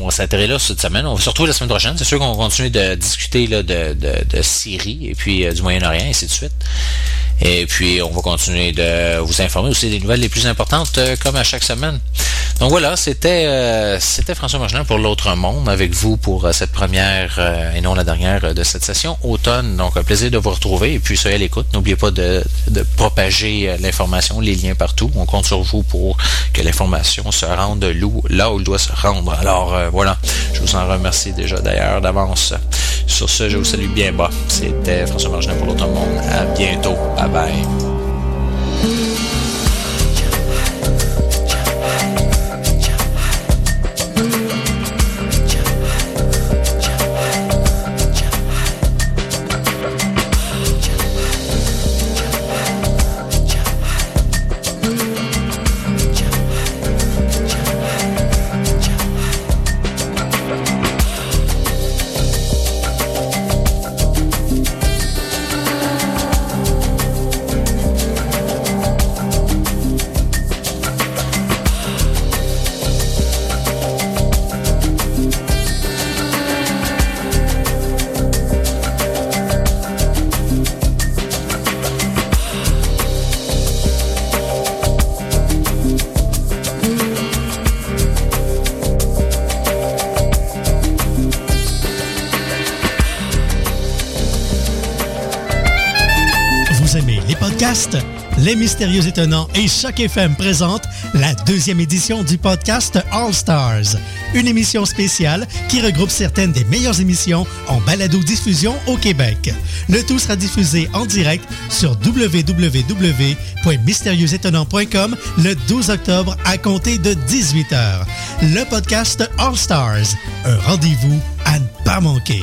on va s'atterrir là cette semaine. On va surtout la semaine prochaine. C'est sûr qu'on va continuer de discuter de, de Syrie et puis euh, du Moyen-Orient et ainsi de suite. Et puis, on va continuer de vous informer aussi des nouvelles les plus importantes, euh, comme à chaque semaine. Donc voilà, c'était euh, c'était François Margelin pour l'autre monde avec vous pour euh, cette première et non la dernière de cette session automne. Donc un plaisir de vous retrouver et puis soyez à l'écoute. N'oubliez pas de, de propager l'information, les liens partout. On compte sur vous pour que l'information se rende là où elle doit se rendre. Alors voilà, je vous en remercie déjà d'ailleurs d'avance. Sur ce, je vous salue bien bas. C'était François Margelin pour l'autre monde. À bientôt. bye bye. Les Mystérieux Étonnants et Choc FM présentent la deuxième édition du podcast All Stars, une émission spéciale qui regroupe certaines des meilleures émissions en balado-diffusion au Québec. Le tout sera diffusé en direct sur www.mystérieuxétonnants.com le 12 octobre à compter de 18h. Le podcast All Stars, un rendez-vous à ne pas manquer.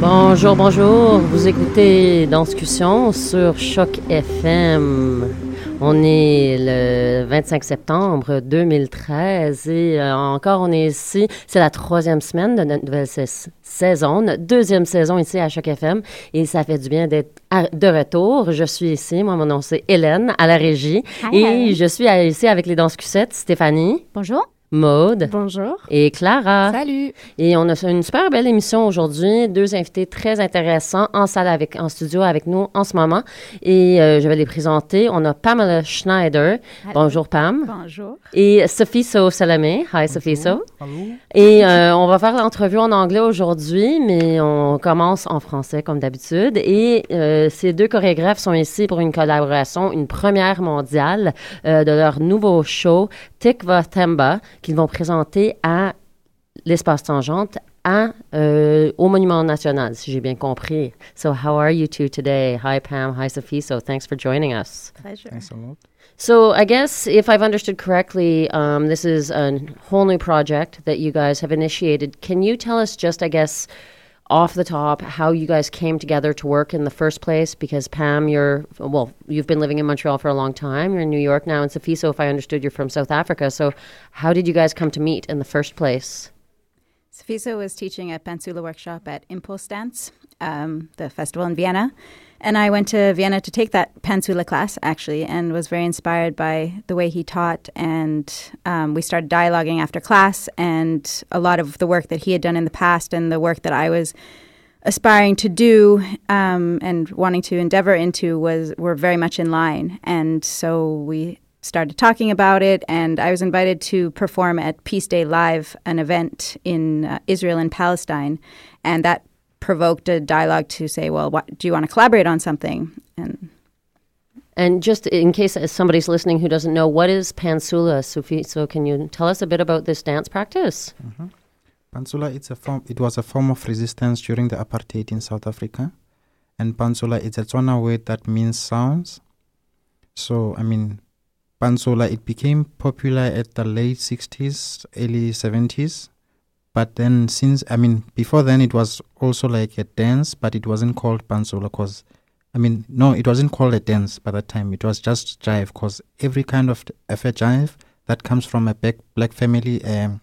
Bonjour, bonjour. Vous écoutez Danscussion sur Choc FM. On est le 25 septembre 2013 et euh, encore on est ici. C'est la troisième semaine de notre nouvelle saison, notre deuxième saison ici à Choc FM et ça fait du bien d'être de retour. Je suis ici. Moi, mon nom c'est Hélène à la régie et je suis ici avec les danscusettes Stéphanie. Bonjour. Maude. Bonjour. Et Clara. Salut. Et on a une super belle émission aujourd'hui. Deux invités très intéressants en salle avec, en studio avec nous en ce moment. Et euh, je vais les présenter. On a Pamela Schneider. Bonjour, Pam. Bonjour. Et Sophie So Salamé. Hi, Sophie So. Et euh, on va faire l'entrevue en anglais aujourd'hui, mais on commence en français comme d'habitude. Et euh, ces deux chorégraphes sont ici pour une collaboration, une première mondiale de leur nouveau show, Tikva Themba qu'ils vont présenter à l'espace tangente à, euh, au Monument National, si j'ai bien compris. So, how are you two today? Hi, Pam. Hi, Sophie. So, thanks for joining us. Pleasure. Thanks a lot. So, I guess if I've understood correctly, um, this is a whole new project that you guys have initiated. Can you tell us just, I guess, off the top how you guys came together to work in the first place because Pam you're well you've been living in Montreal for a long time. You're in New York now and Safiso if I understood you're from South Africa. So how did you guys come to meet in the first place? Safiso was teaching a Pantsula workshop at Impulse Dance um, the festival in Vienna and I went to Vienna to take that Pantsula class actually and was very inspired by the way he taught. And um, we started dialoguing after class and a lot of the work that he had done in the past and the work that I was aspiring to do um, and wanting to endeavor into was were very much in line. And so we started talking about it and I was invited to perform at Peace Day Live an event in uh, Israel and Palestine. And that provoked a dialogue to say, well, what, do you want to collaborate on something? And and just in case somebody's listening who doesn't know, what is Pansula, Sufi? So can you tell us a bit about this dance practice? Mm-hmm. Pansula, it's a form. It was a form of resistance during the apartheid in South Africa, and Pansula is a Tswana word that means sounds. So I mean, Pansula it became popular at the late '60s, early '70s, but then since I mean before then it was also like a dance, but it wasn't called pansula because I mean no, it wasn't called a dance by that time. It was just jive because every kind of a jive that comes from a black black family, um,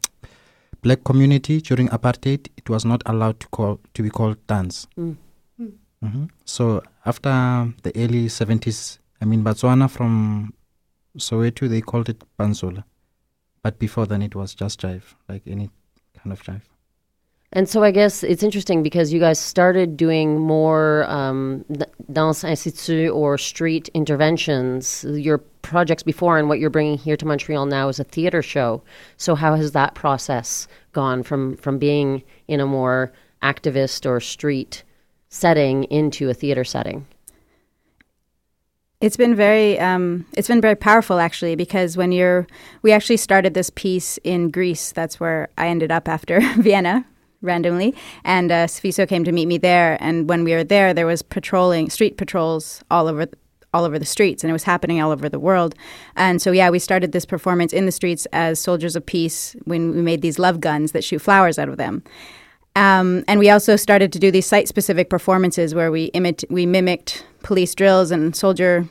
black community during apartheid, it was not allowed to call to be called dance. Mm. Mm-hmm. So after the early seventies, I mean Botswana from Soweto they called it pansula, but before then it was just jive, like any kind of drive. And so I guess it's interesting because you guys started doing more um, danse institut or street interventions. Your projects before and what you're bringing here to Montreal now is a theater show. So how has that process gone from from being in a more activist or street setting into a theater setting? It's been very, um, it's been very powerful actually because when you're, we actually started this piece in Greece. That's where I ended up after Vienna, randomly, and uh, came to meet me there. And when we were there, there was patrolling, street patrols all over. all over the streets, and it was happening all over the world. And so, yeah, we started this performance in the streets as soldiers of peace when we made these love guns that shoot flowers out of them. Um, and we also started to do these site-specific performances where we imit- we mimicked police drills and soldier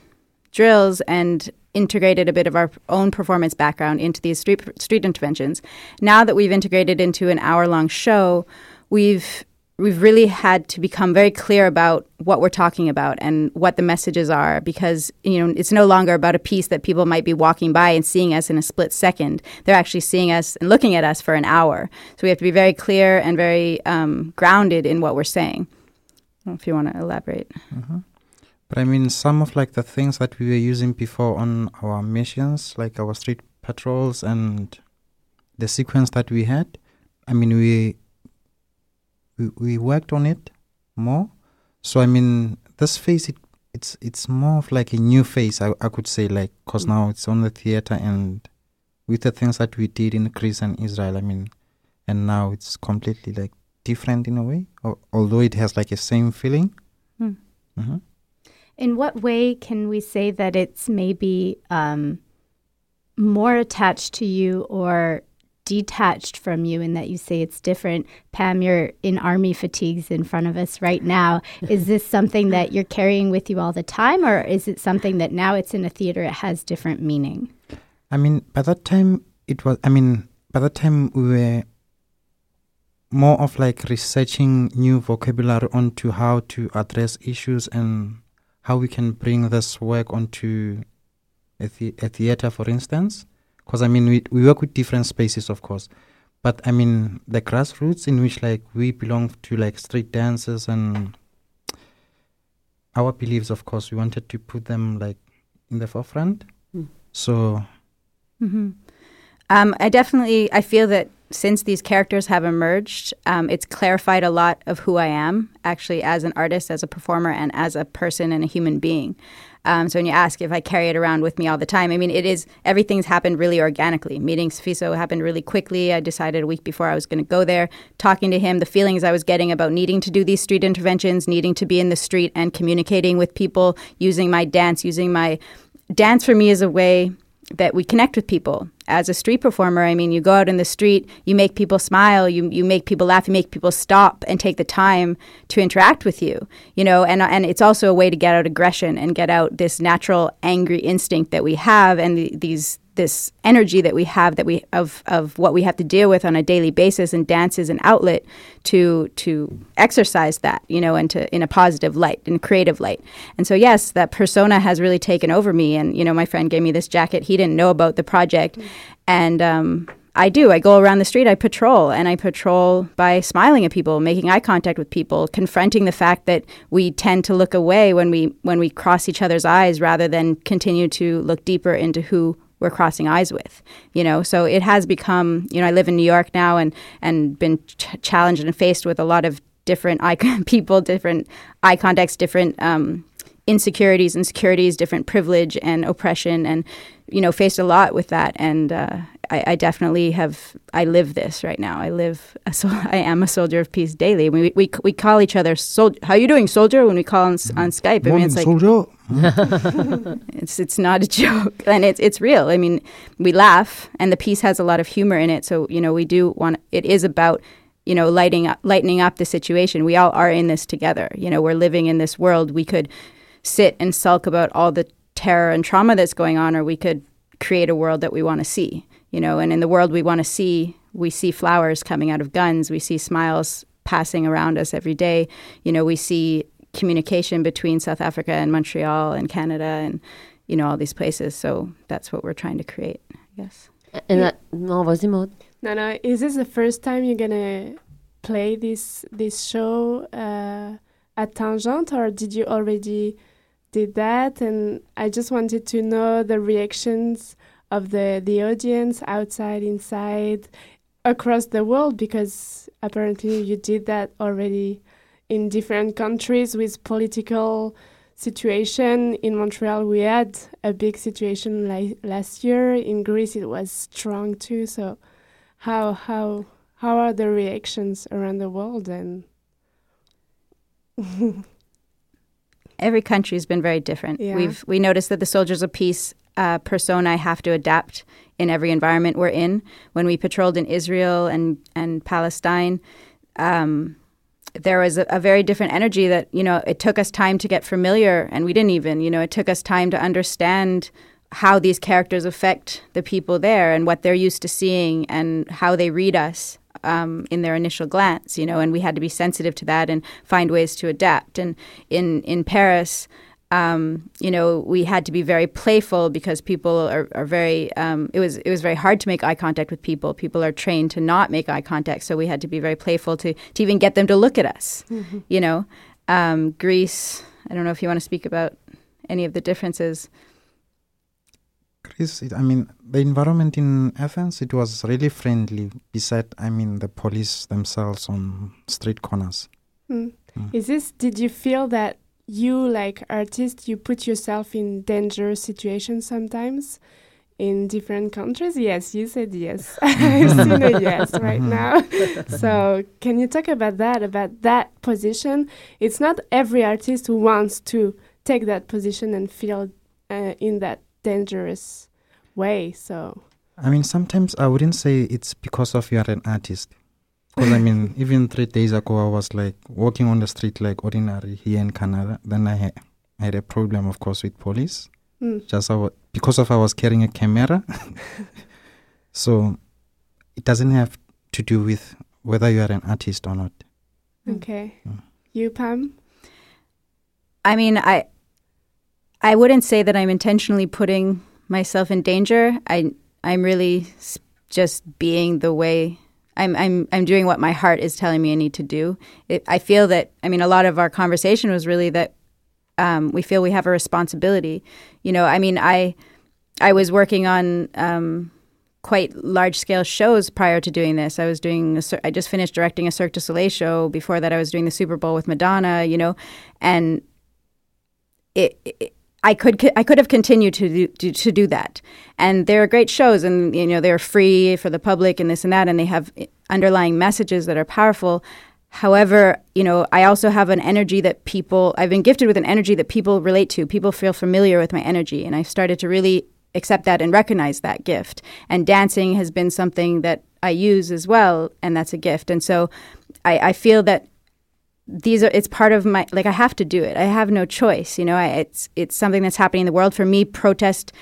drills and integrated a bit of our own performance background into these street street interventions. Now that we've integrated into an hour-long show, we've we've really had to become very clear about what we're talking about and what the messages are because you know it's no longer about a piece that people might be walking by and seeing us in a split second they're actually seeing us and looking at us for an hour so we have to be very clear and very um, grounded in what we're saying if you want to elaborate mm-hmm. But i mean some of like the things that we were using before on our missions like our street patrols and the sequence that we had i mean we we, we worked on it more. So I mean, this phase it it's it's more of like a new phase. I I could say like because now it's on the theater and with the things that we did in Greece and Israel. I mean, and now it's completely like different in a way, or, although it has like a same feeling. Mm. Mm-hmm. In what way can we say that it's maybe um, more attached to you or detached from you in that you say it's different. Pam, you're in army fatigues in front of us right now. is this something that you're carrying with you all the time, or is it something that now it's in a theater, it has different meaning? I mean, by that time, it was, I mean, by that time, we were more of like researching new vocabulary onto how to address issues and how we can bring this work onto a, the- a theater, for instance because I mean we we work with different spaces, of course, but I mean the grassroots in which like we belong to like street dances and our beliefs, of course, we wanted to put them like in the forefront. Mm. So, mm-hmm. um, I definitely I feel that since these characters have emerged, um, it's clarified a lot of who I am actually as an artist, as a performer, and as a person and a human being. Um, so when you ask if I carry it around with me all the time, I mean, it is everything's happened really organically. Meeting Safiso happened really quickly. I decided a week before I was going to go there, talking to him, the feelings I was getting about needing to do these street interventions, needing to be in the street and communicating with people, using my dance, using my dance for me is a way that we connect with people. As a street performer i mean you go out in the street you make people smile you you make people laugh you make people stop and take the time to interact with you you know and and it's also a way to get out aggression and get out this natural angry instinct that we have and the, these this energy that we have that we of of what we have to deal with on a daily basis and dance is an outlet to to exercise that you know and to in a positive light in creative light. And so yes that persona has really taken over me. And you know my friend gave me this jacket. He didn't know about the project. Mm-hmm. and um, I do. I go around the street, I patrol, and I patrol by smiling at people, making eye contact with people, confronting the fact that we tend to look away when we when we cross each other's eyes rather than continue to look deeper into who we're crossing eyes with you know? So it has become you know i live in new york now and and been ch- challenged and faced with a lot of different icon people different eye contacts different um, insecurities insecurities different privilege and oppression and you know faced a lot with that. And uh, I, I, definitely have I live this right now I live a, so I am a soldier of peace daily we we, we call each other sol- how you doing soldier when we call on, on mm-hmm. Skype Morning, I mean it's like soldier it's it's not a joke, and it's it's real. I mean, we laugh, and the piece has a lot of humor in it. So you know, we do want. It is about you know lighting up, lightening up the situation. We all are in this together. You know, we're living in this world. We could sit and sulk about all the terror and trauma that's going on, or we could create a world that we want to see. You know, and in the world we want to see, we see flowers coming out of guns. We see smiles passing around us every day. You know, we see communication between South Africa and Montreal and Canada and you know all these places. So that's what we're trying to create, I guess. And that, no, vas-y, Maud. No, no. Is this the first time you're gonna play this this show uh, at Tangent, or did you already did that? And I just wanted to know the reactions of the the audience outside, inside, across the world, because apparently you did that already in different countries with political situation. In Montreal, we had a big situation like last year. In Greece, it was strong too. So, how how how are the reactions around the world and? Every country has been very different. Yeah. We've we noticed that the soldiers of peace uh, persona I have to adapt in every environment we're in. When we patrolled in Israel and and Palestine. Um, there was a, a, very different energy that you know it took us time to get familiar and we didn't even you know it took us time to understand how these characters affect the people there and what they're used to seeing and how they read us um, in their initial glance you know and we had to be sensitive to that and find ways to adapt and in in paris um, you know, we had to be very playful because people are, are very. Um, it was it was very hard to make eye contact with people. People are trained to not make eye contact, so we had to be very playful to to even get them to look at us. Mm-hmm. You know, um, Greece. I don't know if you want to speak about any of the differences. Greece. I mean, the environment in Athens. It was really friendly. Beside, I mean, the police themselves on street corners. Mm. Mm. Is this? Did you feel that you like artist you put yourself in dangerous situations sometimes in different countries? Yes you said yes. I've seen a yes right now. So can you talk about that about that position? It's not every artist who wants to take that position and feel uh, in that dangerous way so. I mean sometimes i wouldn't say it's because of you're an artist because I mean, even three days ago, I was like walking on the street like ordinary here in Canada. Then I had, I had a problem, of course, with police. Mm. Just because of I was carrying a camera. so it doesn't have to do with whether you are an artist or not. Okay. Mm. You, Pam? I mean, I I wouldn't say that I'm intentionally putting myself in danger. I I'm really just being the way I'm I'm I'm doing what my heart is telling me I need to do. It, I feel that I mean a lot of our conversation was really that um, we feel we have a responsibility. You know, I mean I I was working on um, quite large scale shows prior to doing this. I was doing a, I just finished directing a Cirque du Soleil show. Before that, I was doing the Super Bowl with Madonna. You know, and it, it I could I could have continued to do, to do that, and there are great shows, and you know they're free for the public and this and that, and they have underlying messages that are powerful. However, you know I also have an energy that people I've been gifted with an energy that people relate to. People feel familiar with my energy, and I started to really accept that and recognize that gift. And dancing has been something that I use as well, and that's a gift. And so I, I feel that these are it's part of my like I have to do it. I have no choice. You know, I, it's it's something that's happening in the world for me. Protest,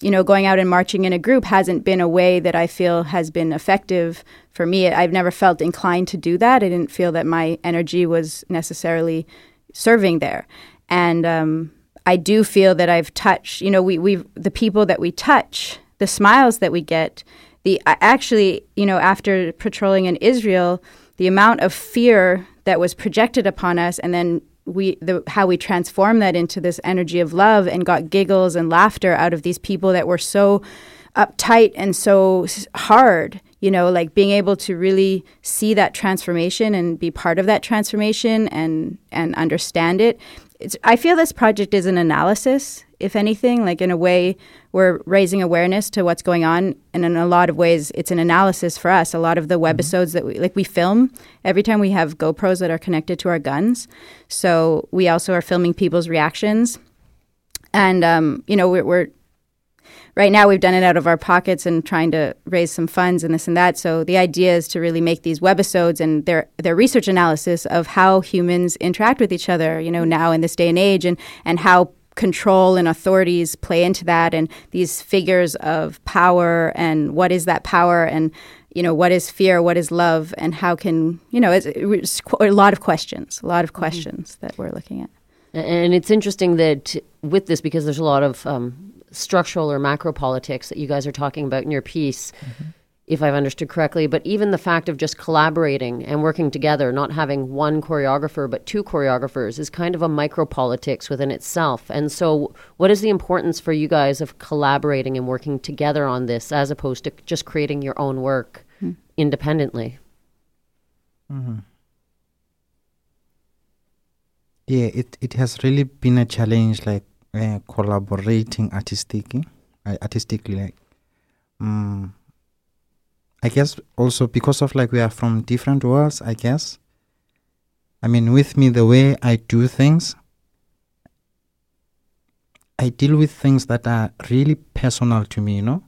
you know, going out and marching in a group hasn't been a way that I feel has been effective for me. I've never felt inclined to do that. I didn't feel that my energy was necessarily serving there, and um, I do feel that I've touched. You know, we we the people that we touch, the smiles that we get. The actually, you know, after patrolling in Israel, the amount of fear that was projected upon us and then we the, how we transformed that into this energy of love and got giggles and laughter out of these people that were so uptight and so hard you know like being able to really see that transformation and be part of that transformation and and understand it it's, I feel this project is an analysis, if anything. Like in a way, we're raising awareness to what's going on, and in a lot of ways, it's an analysis for us. A lot of the webisodes mm-hmm. that we like, we film every time we have GoPros that are connected to our guns. So we also are filming people's reactions, and um, you know, we're, we're right now we've done it out of our pockets and trying to raise some funds and this and that. So the idea is to really make these webisodes and their their research analysis of how humans interact with each other, you know, now in this day and age, and and how control and authorities play into that, and these figures of power and what is that power and you know what is fear what is love and how can you know it's, it's a lot of questions a lot of mm-hmm. questions mm-hmm. that we're looking at and it's interesting that with this because there's a lot of um, structural or macro politics that you guys are talking about in your piece, mm-hmm. If I've understood correctly. But even the fact of just collaborating and working together, not having one choreographer but two choreographers, is kind of a micro politics within itself. And so, what is the importance for you guys of collaborating and working together on this as opposed to just creating your own work mm-hmm. independently? Mm-hmm. Yeah, it, it has really been a challenge, like uh, collaborating artistically, uh, artistically like um, I guess also because of like we are from different worlds, I guess. I mean, with me, the way I do things, I deal with things that are really personal to me, you know,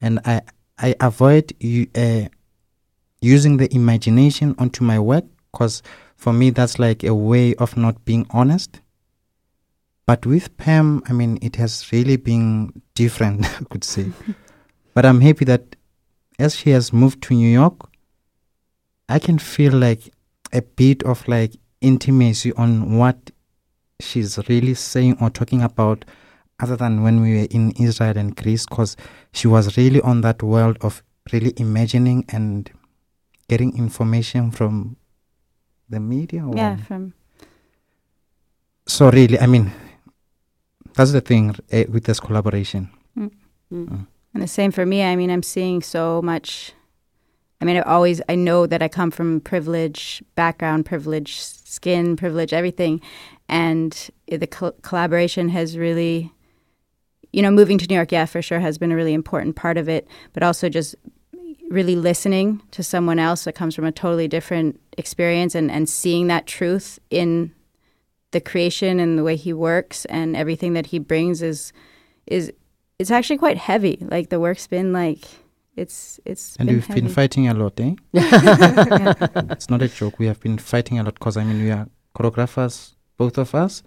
and I I avoid uh, using the imagination onto my work because for me that's like a way of not being honest. But with Pam, I mean, it has really been different, I could say. but I'm happy that as she has moved to New York, I can feel like a bit of like intimacy on what she's really saying or talking about other than when we were in Israel and Greece because she was really on that world of really imagining and getting information from the media yeah from so really i mean that's the thing uh, with this collaboration. Mm. Mm. And the same for me. I mean, I'm seeing so much. I mean, I always I know that I come from privilege background, privilege skin, privilege everything, and the co- collaboration has really, you know, moving to New York, yeah, for sure, has been a really important part of it. But also just really listening to someone else that comes from a totally different experience and, and seeing that truth in the creation and the way he works and everything that he brings is is it's actually quite heavy. Like the work's been like it's it's and been we've heavy. been fighting a lot, eh? yeah. It's not a joke. We have been fighting a lot because I mean we are choreographers, both of us,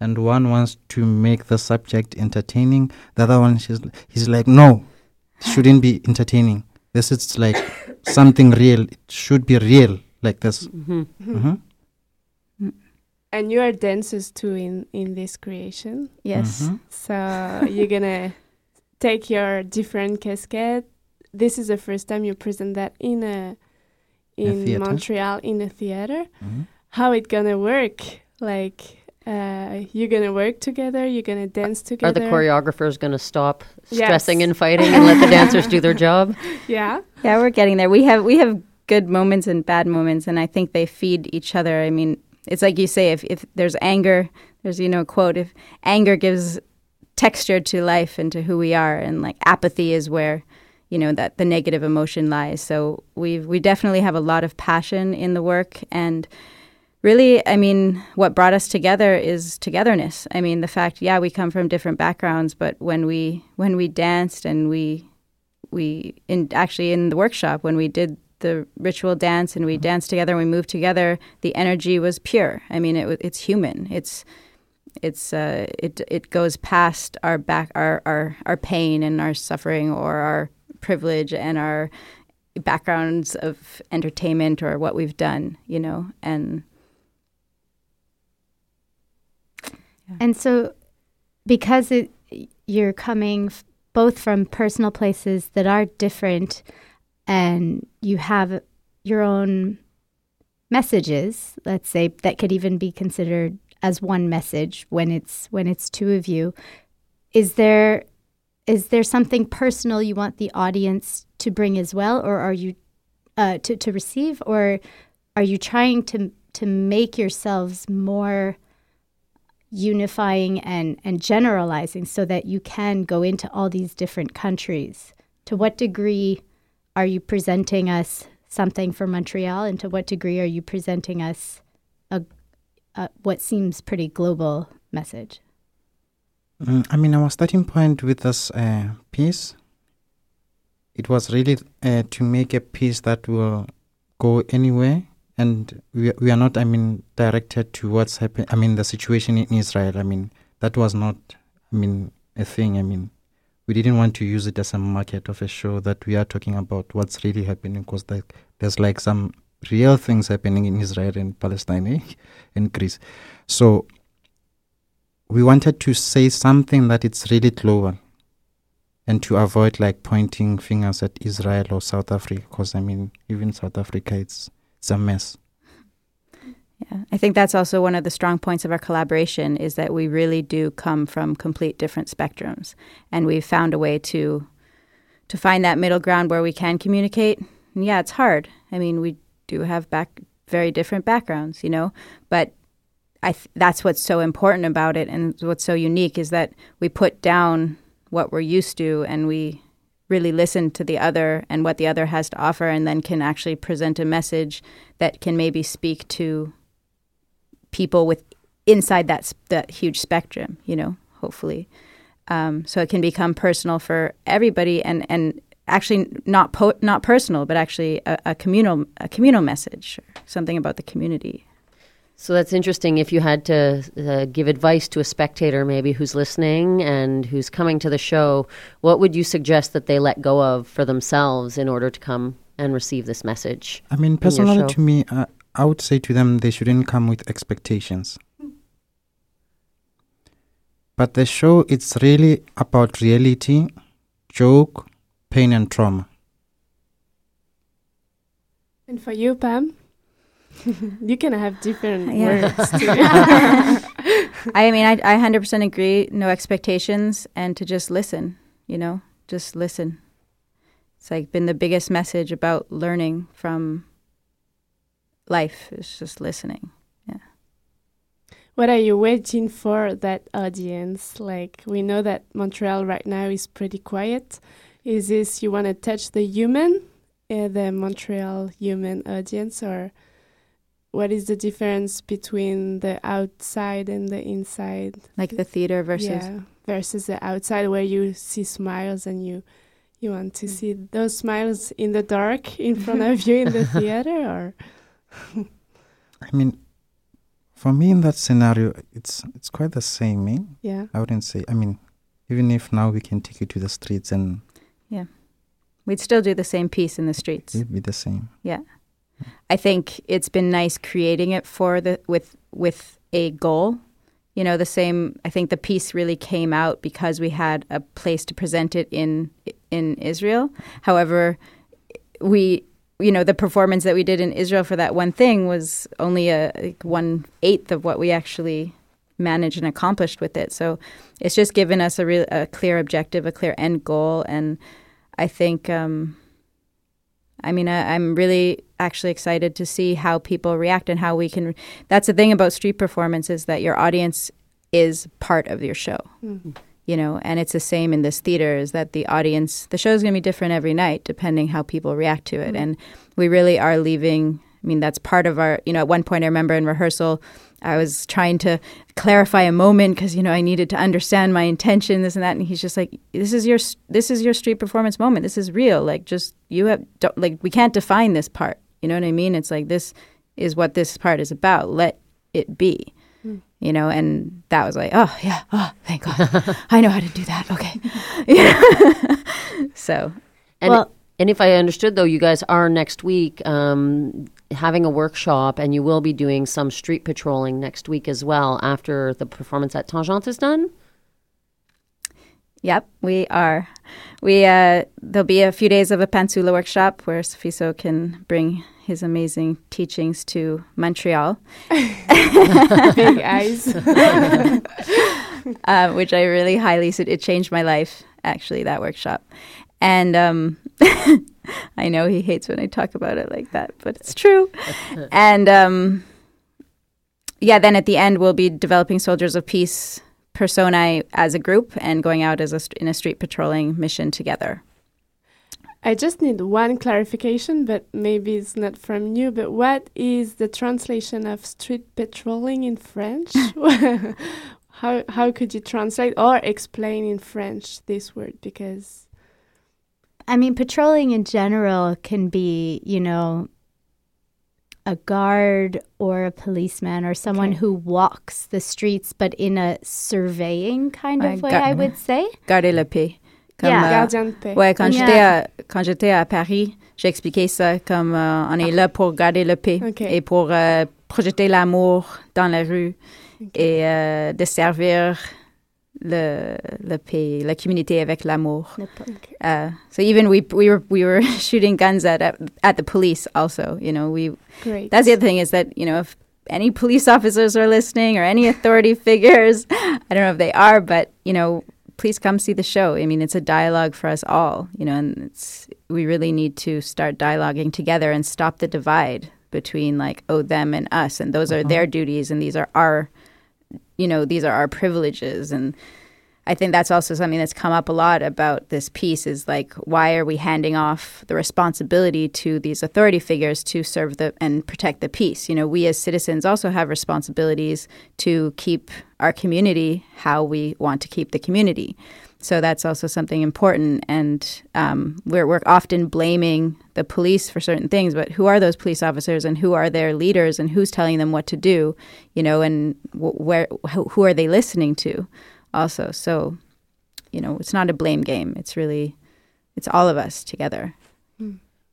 and one wants to make the subject entertaining. The other one, she's he's like, no, shouldn't be entertaining. This is like something real. It should be real, like this. Mm-hmm. Mm-hmm. And you are dancers too in in this creation. Yes. Mm-hmm. So you're gonna take your different cascade. This is the first time you present that in a in a Montreal in a theater. Mm-hmm. How it gonna work? Like uh, you're gonna work together. You're gonna dance together. Are the choreographers gonna stop stressing yes. and fighting and let the dancers do their job? Yeah. Yeah, we're getting there. We have we have good moments and bad moments, and I think they feed each other. I mean, it's like you say, if, if there's anger, there's, you know, a quote, if anger gives texture to life and to who we are, and like apathy is where, you know, that the negative emotion lies. So we we definitely have a lot of passion in the work, and really, I mean, what brought us together is togetherness. I mean, the fact, yeah, we come from different backgrounds, but when we when we danced and we we in actually in the workshop when we did the ritual dance and we danced together and we moved together, the energy was pure. I mean, it it's human. It's it's uh, it it goes past our back our, our our pain and our suffering or our privilege and our backgrounds of entertainment or what we've done, you know, and And so, because it, you're coming f- both from personal places that are different, and you have your own messages, let's say that could even be considered as one message when it's when it's two of you. Is there is there something personal you want the audience to bring as well, or are you uh, to to receive, or are you trying to to make yourselves more unifying and, and generalizing so that you can go into all these different countries. To what degree are you presenting us something for Montreal, and to what degree are you presenting us a, a what seems pretty global message? Mm, I mean, our starting point with this uh, piece, it was really uh, to make a piece that will go anywhere. And we we are not I mean directed to what's happening I mean the situation in Israel. I mean that was not I mean a thing. I mean we didn't want to use it as a market of a show that we are talking about what's really happening because there's like some real things happening in Israel and Palestine eh? and Greece so we wanted to say something that it's really global and to avoid like pointing fingers at Israel or South Africa because I mean even South Africa it's it's a mess. Yeah, I think that's also one of the strong points of our collaboration is that we really do come from complete different spectrums, and we've found a way to to find that middle ground where we can communicate. And yeah, it's hard. I mean, we do have back very different backgrounds, you know, but I th- that's what's so important about it, and what's so unique is that we put down what we're used to, and we really listen to the other and what the other has to offer and then can actually present a message that can maybe speak to people with inside that that huge spectrum you know hopefully um, so it can become personal for everybody and and actually not po- not personal but actually a, a communal a communal message something about the community So that's interesting. If you had to uh, give advice to a spectator, maybe who's listening and who's coming to the show, what would you suggest that they let go of for themselves in order to come and receive this message? I mean, personally, to me, uh, I would say to them they shouldn't come with expectations. But the show, it's really about reality, joke, pain, and trauma. And for you, Pam, you can have different Yeah. words. Too. I mean, I, I 100% agree. No expectations and to just listen, you know, just listen. It's like been the biggest message about learning from life is just listening. Yeah. What are you waiting for that audience? Like we know that Montreal right now is pretty quiet. Is this you want to touch the human, uh, the Montreal human audience, or what is the difference between the outside and the inside? Like the theater versus. yeah, versus the outside where you see smiles and you you want to see those smiles in the dark in front of you in the theater, or I mean, for me in that scenario, it's it's quite the same. Eh? yeah. I wouldn't say. I mean, even if now we can take you to the streets and Yeah, We'd still do the same piece in the streets. it'd be the same. Yeah, I think it's been nice creating it for the with with a goal. You know, the same. I think the piece really came out because we had a place to present it in in Israel. However, we you know the performance that we did in Israel for that one thing was only a like one eighth of what we actually managed and accomplished with it. So it's just given us a real a clear objective, a clear end goal, and I think. Um, I mean, I, I'm really actually excited to see how people react and how we can. That's the thing about street performance is that your audience is part of your show, Mhm. You know, and it's the same in this theater. Is that the audience? The show is going to be different every night depending how people react to it, Mhm. and we really are leaving I mean, that's part of our, you know, at one point I remember in rehearsal, I was trying to clarify a moment because, you know, I needed to understand my intention, this and that. And he's just like, this is your, this is your street performance moment. This is real. Like, just, you have, don't, like, we can't define this part. You know what I mean? It's like, this is what this part is about. Let it be. You know, and that was like, oh, yeah, oh, thank God. I know how to do that. Okay. Yeah. so, And, well, and if I understood, though, you guys are next week um, having a workshop, and you will be doing some street patrolling next week as well after the performance at Tangente is done. Yep, we are. We uh, there'll be a few days of a Pansula workshop where Sofiso can bring his amazing teachings to Montreal. Big eyes. uh, which I really highly it changed my life actually that workshop, and um, I know he hates when I talk about it like that, but it's true. and um, yeah, then at the end we'll be developing soldiers of peace personae as a group and going out as a st- in a street patrolling mission together. I just need one clarification, but maybe it's not from you. But what is the translation of street patrolling in French? how how could you translate or explain in French this word? Because I mean, patrolling in general can be, you know, a guard or a policeman or someone Okay. who walks the streets, but in a surveying kind Ouais, of way, gar- I would say. Garder la paix. Comme, Yeah. euh, gardien de paix. Ouais, quand Yeah. j'étais à, quand j'étais à Paris, j'ai expliqué ça comme euh, on est là pour garder le paix Ok. et pour euh, projeter l'amour dans la rue et euh, de servir le, le pays, la communauté avec l'amour. Uh, so even we we were we were shooting guns at at, at the police also. You know we. Great. That's the other thing is that you know if any police officers are listening or any authority figures, I don't know if they are, but you know please come see the show. I mean it's a dialogue for us all. You know and it's we really need to start dialoguing together and stop the divide between like oh them and us and those are uh-huh. their duties and these are our you know these are our privileges and I think that's also something that's come up a lot about this piece is like why are we handing off the responsibility to these authority figures to serve the and protect the peace? You know, we as citizens also have responsibilities to keep our community how we want to keep the community. So that's also something important, and um, we're we're often blaming the police for certain things, but who are those police officers, and who are their leaders, and who's telling them what to do? You know, and wh- where who, who are they listening to? Also. So, you know, it's not a blame game. It's really, it's all of us together.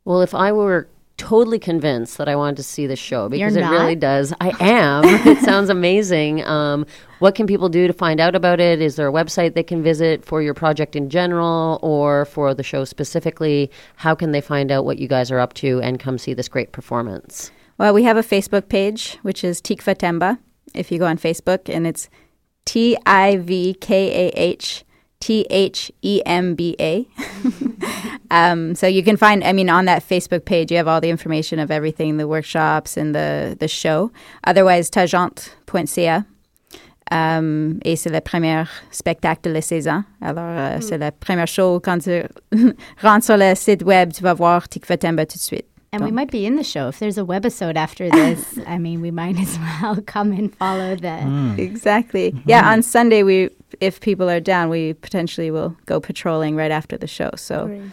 Well, if I were totally convinced that I wanted to see the show because it really does, I am. it sounds amazing. Um, what can people do to find out about it? Is there a website they can visit for your project in general or for the show specifically? How can they find out what you guys are up to and come see this great performance? Well, we have a Facebook page, which is Tikva Temba. If you go on Facebook, and it's T I V K A H T H E M B A. Um, so you can find, I mean, on that Facebook page, you have all the information of everything, the workshops and the, the show. Otherwise, tagente.ca. Um, et c'est le premier spectacle de la saison. Alors, euh, c'est la première show. Quand tu rentres sur le site web, tu vas voir Tikva Temba tout de suite. And we might be in the show. If there's a webisode after this, I mean, we might as well come and follow the. Exactly. Yeah, on Sunday we if people are down, we potentially will go patrolling right after the show. So Great.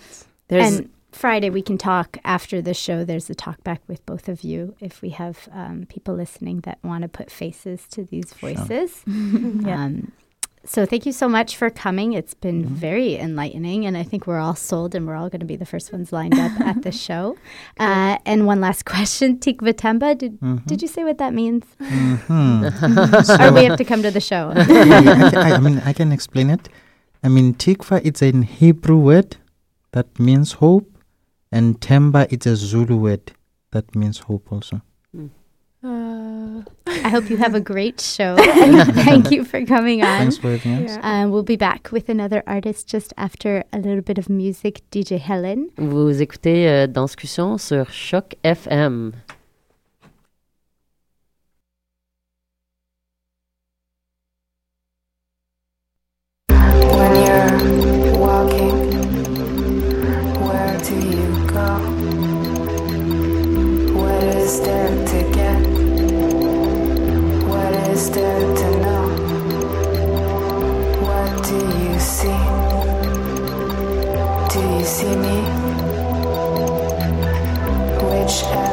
there's and Friday, we can talk after the show. There's a talk back with both of you if we have um, people listening that want to put faces to these voices. um, so thank you so much for coming. It's been mm-hmm. very enlightening, and I think we're all sold, and we're all going to be the first ones lined up at the show. Uh, and one last question, Tikva Temba, did mm-hmm. did you say what that means? Mm-hmm. or we have to come to the show. yeah, I, I, I mean, I can explain it. I mean, tikva, it's a Hebrew word that means hope, and temba, it's a Zulu word that means hope also. Uh, I hope you have a great show. Thank you for coming on. Thanks for having us. yeah. Um, we'll be back with another artist just after a little bit of music. DJ Helen. Vous écoutez euh, Danscussion sur Choc FM. When you're walking, to know. What do you see? Do you see me? Which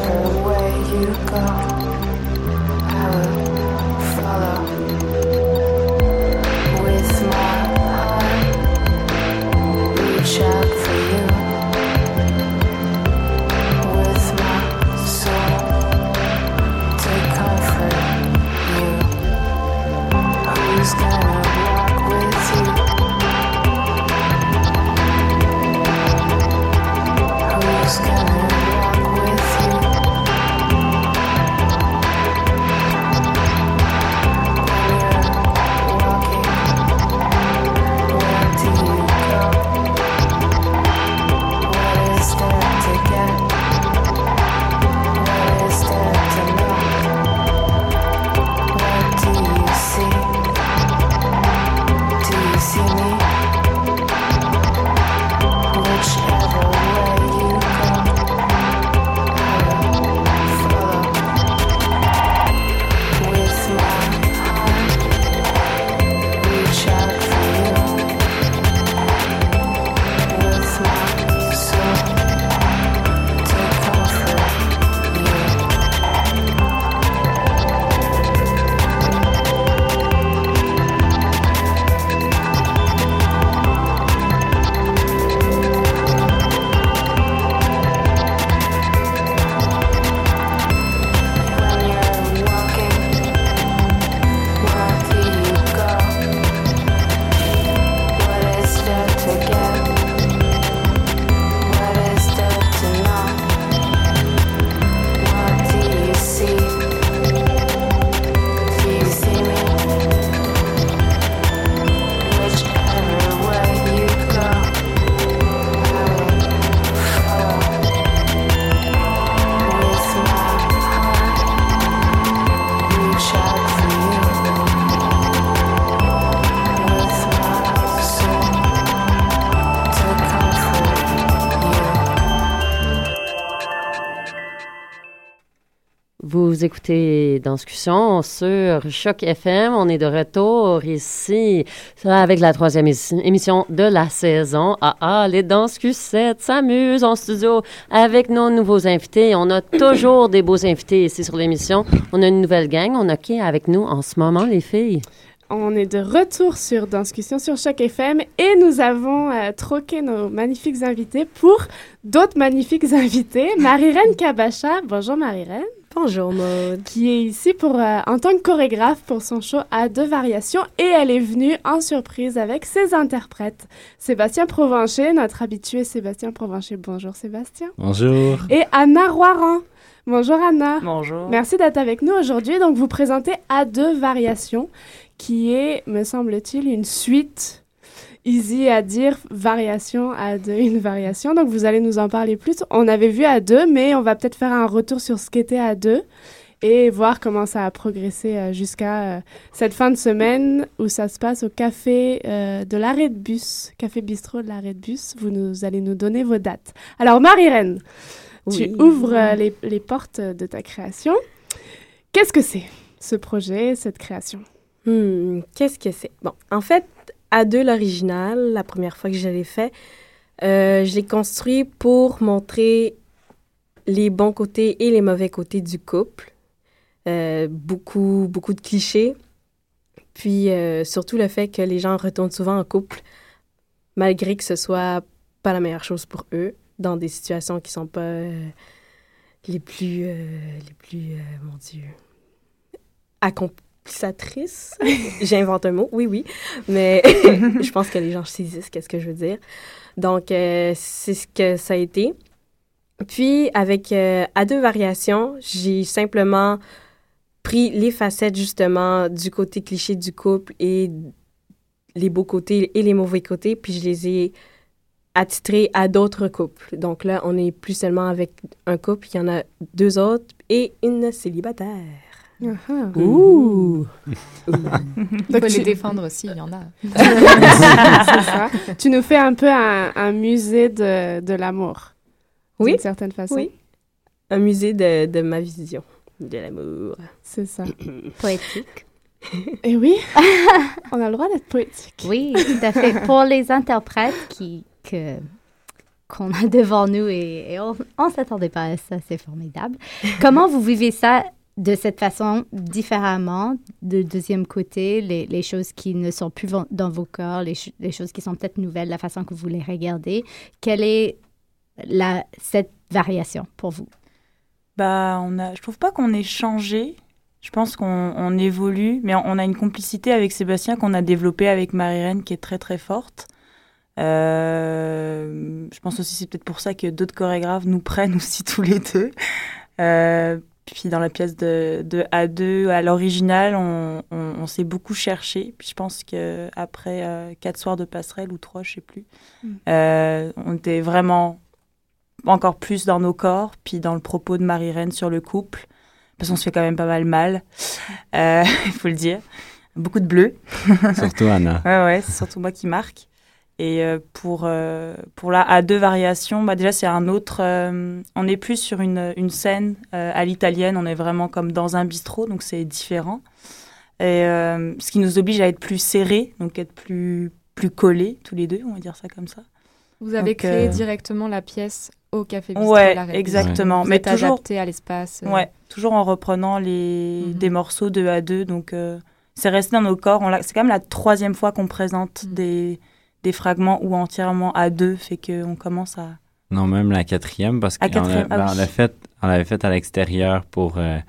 Vous écoutez Danscussion sur Choc FM. On est de retour ici avec la troisième émission- de la saison. Ah ah, les Danscusettes s'amusent en studio avec nos nouveaux invités. On a toujours des beaux invités ici sur l'émission. On a une nouvelle gang. On a qui avec nous en ce moment, les filles? On est de retour sur Danscussion sur Choc FM et nous avons euh, troqué nos magnifiques invités pour d'autres magnifiques invités. Marie-Reine Kabacha, bonjour Marie-Reine. Bonjour Maud. Qui est ici pour, euh, en tant que chorégraphe pour son show à deux variations et elle est venue en surprise avec ses interprètes. Sébastien Provencher, notre habitué Sébastien Provencher. Bonjour Sébastien. Bonjour. Et Anna Roiran. Bonjour Anna. Bonjour. Merci d'être avec nous aujourd'hui. Donc vous présentez à deux variations qui est, me semble-t-il, une suite easy à dire, variation à deux, une variation. Donc vous allez nous en parler plus. On avait vu à deux, mais on va peut-être faire un retour sur ce qu'était à deux et voir comment ça a progressé euh, jusqu'à euh, cette fin de semaine où ça se passe au café euh, de l'arrêt de bus, café bistrot de l'arrêt de bus. Vous nous allez nous donner vos dates. Alors Marie-Reine, tu ouvres les, les portes de ta création. Qu'est-ce que c'est ce projet, cette création? Hmm, Qu'est-ce que c'est? Bon, en fait, à deux l'original, la première fois que je l'ai fait, euh, je l'ai construit pour montrer les bons côtés et les mauvais côtés du couple. Euh, beaucoup, beaucoup de clichés. Puis euh, surtout le fait que les gens retournent souvent en couple, malgré que ce soit pas la meilleure chose pour eux, dans des situations qui sont pas les plus, les plus, mon Dieu, J'invente un mot, oui, oui, mais je pense que les gens saisissent qu'est-ce que je veux dire. Donc, euh, c'est ce que ça a été. Puis, avec euh, à deux variations, j'ai simplement pris les facettes justement du côté cliché du couple et les beaux côtés et les mauvais côtés, puis je les ai attitrés à d'autres couples. Donc là, on n'est plus seulement avec un couple, il y en a deux autres et une célibataire. Ouh! Il Donc faut tu- les défendre aussi, il y en a. c'est ça. Tu nous fais un peu un, un musée de, de l'amour. Oui. D'une certaine façon. Oui. Un musée de, de ma vision de l'amour. C'est ça. Poétique. Et oui, on a le droit d'être poétique. Oui, tout à fait. Pour les interprètes qui, que, qu'on a devant nous et, et on ne s'attendait pas à ça, c'est formidable. Comment vous vivez ça de cette façon différemment, de deuxième côté, les, choses qui ne sont plus dans vos corps, les, ch- les choses qui sont peut-être nouvelles, la façon que vous les regardez. Quelle est cette variation pour vous? Bah, on a, je trouve pas qu'on ait changé. Je pense qu'on on évolue, mais on, on a une complicité avec Sébastien qu'on a développée avec Marie-Reine qui est très très forte. Euh, je pense aussi c'est peut-être pour ça que d'autres chorégraphes nous prennent aussi tous les deux. Euh, puis dans la pièce de, de A2 à l'original, on, on, on s'est beaucoup cherché. Puis je pense que après euh, quatre soirs de passerelle ou trois, je sais plus, Mm. euh, on était vraiment encore plus dans nos corps, puis dans le propos de Marie-Reine sur le couple, parce qu'on se fait quand même pas mal mal, euh, il faut le dire. Beaucoup de bleu. Surtout Anna. ouais, ouais, c'est surtout moi qui marque. Et euh, pour, euh, pour la A2 variation, bah déjà c'est un autre... euh, on est plus sur une, une scène à l'italienne, on est vraiment comme dans un bistrot, donc c'est différent. Et ce qui nous oblige à être plus serrés, donc être plus, plus collés tous les deux, on va dire ça comme ça. Vous avez Donc, créé directement la pièce au Café Bistrot Ouais, La exactement. Vous Mais êtes toujours adapté à l'espace. euh. Ouais, toujours en reprenant les Mhm. des morceaux de A2. Donc euh, c'est resté dans nos corps. L'a- c'est quand même la troisième fois qu'on présente Mhm. des des fragments ou entièrement A2, fait qu'on commence à. Non, même la quatrième, parce qu'on ah ben, on oui. l'a fait, on l'avait fait à l'extérieur pour, euh,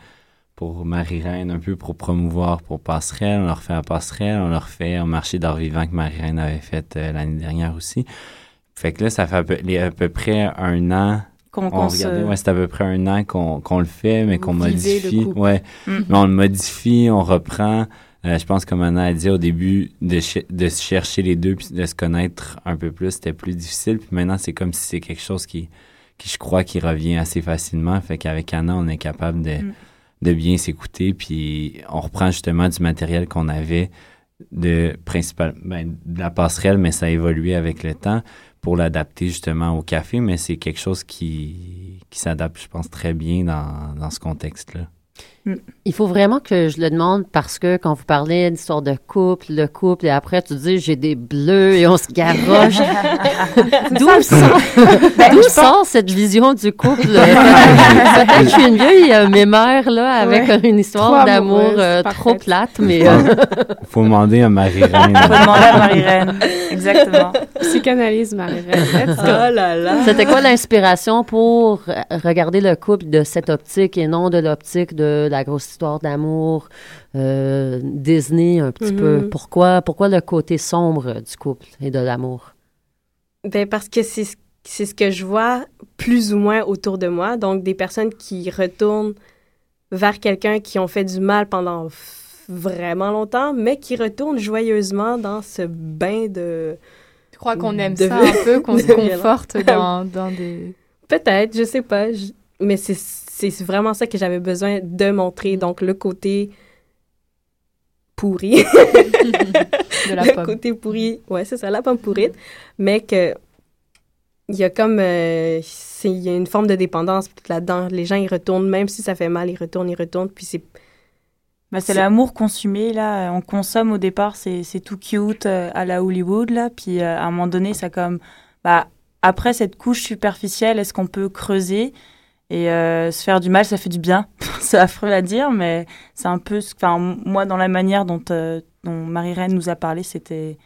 pour Marie-Reine, un peu pour promouvoir pour Passerelle. On l'a refait à Passerelle, on l'a refait au marché d'art vivant que Marie-Reine avait fait euh, l'année dernière aussi. Fait que là, ça fait à peu, les- à peu près un an. Qu'on- on se- ouais, c'est à peu près un an qu'on le fait, mais qu'on modifie. Ouais. Mm. Mais on le modifie, on reprend. Euh, je pense, comme Anna a dit au début, de, ch- de chercher les deux puis de se connaître un peu plus, c'était plus difficile. Puis maintenant, c'est comme si c'est quelque chose qui, qui, je crois, qui revient assez facilement. Fait qu'avec Anna, on est capable de, Mm. de bien s'écouter. Puis on reprend justement du matériel qu'on avait de principal, ben, de la passerelle, mais ça a évolué avec le temps pour l'adapter justement au café. Mais c'est quelque chose qui, qui s'adapte, je pense, très bien dans, dans ce contexte-là. Il faut vraiment que je le demande parce que quand vous parlez d'histoire de couple, le couple, et après tu dis j'ai des bleus et on se garoche. D'où sort, Ben, d'où sort cette vision du couple? Peut-être que je suis une vieille euh, mémère là, avec Ouais. une histoire d'amour euh, trop plate, mais euh, Faut demander à Marie-Reine. Faut demander à Marie-Reine. Exactement. Psychanalyse, Marie-Reine. Oh là là. c'était quoi l'inspiration pour regarder le couple de cette optique et non de l'optique de la grosse histoire d'amour euh, Disney un petit peu? Pourquoi, pourquoi le côté sombre du couple et de l'amour? Ben parce que c'est ce- c'est ce que je vois plus ou moins autour de moi. Donc, des personnes qui retournent vers quelqu'un qui ont fait du mal pendant vraiment longtemps, mais qui retournent joyeusement dans ce bain de... Je crois qu'on aime de- ça un peu, qu'on se conforte dans, dans des... Peut-être, je sais pas. je- Mais c'est c'est vraiment ça que j'avais besoin de montrer. Donc, le côté pourri. De la le pomme. côté pourri. Ouais, c'est ça, la pomme pourrite. Mais que il y a comme euh, c'est- il y a une forme de dépendance là-dedans. Les gens ils retournent même si ça fait mal, ils retournent, ils retournent puis c'est Bah, c'est l'amour consumé, là. On consomme au départ, c'est c'est tout cute euh, à la Hollywood, là. Puis euh, à un moment donné, ça comme. Bah, après cette couche superficielle, est-ce qu'on peut creuser? Et euh, se faire du mal, ça fait du bien. c'est affreux à dire, mais c'est un peu. Enfin, moi, dans la manière dont, euh, dont Marie-Reine nous a parlé, c'était.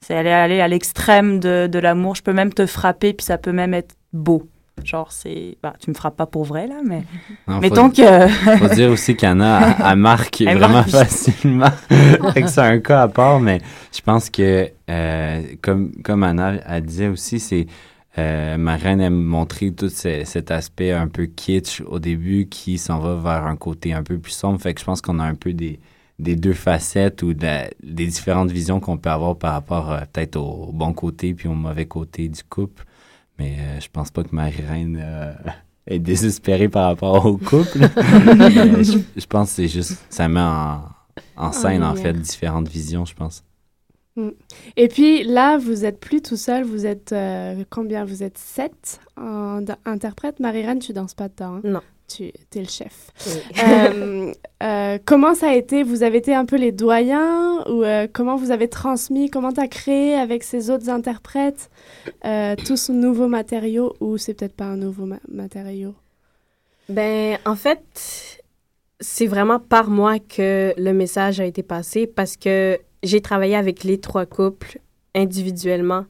C'est aller, aller à l'extrême de, de l'amour. Je peux même te frapper, puis ça peut même être beau. Genre, c'est. Bah, tu me frappes pas pour vrai, là, mais. Non, Mettons faut, que. faut dire aussi qu'Anna, elle, elle marque Elle vraiment marque. facilement. c'est un cas à part, mais je pense que, euh, comme, comme Anna elle disait aussi, c'est. Euh, ma reine aime montrer tout ce- cet aspect un peu kitsch au début qui s'en va vers un côté un peu plus sombre. Fait que je pense qu'on a un peu des, des deux facettes ou de la- des différentes visions qu'on peut avoir par rapport euh, peut-être au bon côté puis au mauvais côté du couple. Mais euh, je pense pas que Marie-Reine euh, est désespérée par rapport au couple. Je, je pense que c'est juste, ça met en, en scène, en fait, différentes visions, je pense. Mm. Et puis là, vous êtes plus tout seul, vous êtes euh, combien? Vous êtes sept interprètes. Marie-Reine, tu danses pas dedans. hein? Non. tu es le chef. Euh, euh, comment ça a été? Vous avez été un peu les doyens? Ou comment vous avez transmis? Comment tu as créé avec ces autres interprètes tout ce nouveau matériau? Ou c'est peut-être pas un nouveau ma- matériau? Ben, en fait, c'est vraiment par moi que le message a été passé parce que j'ai travaillé avec les trois couples individuellement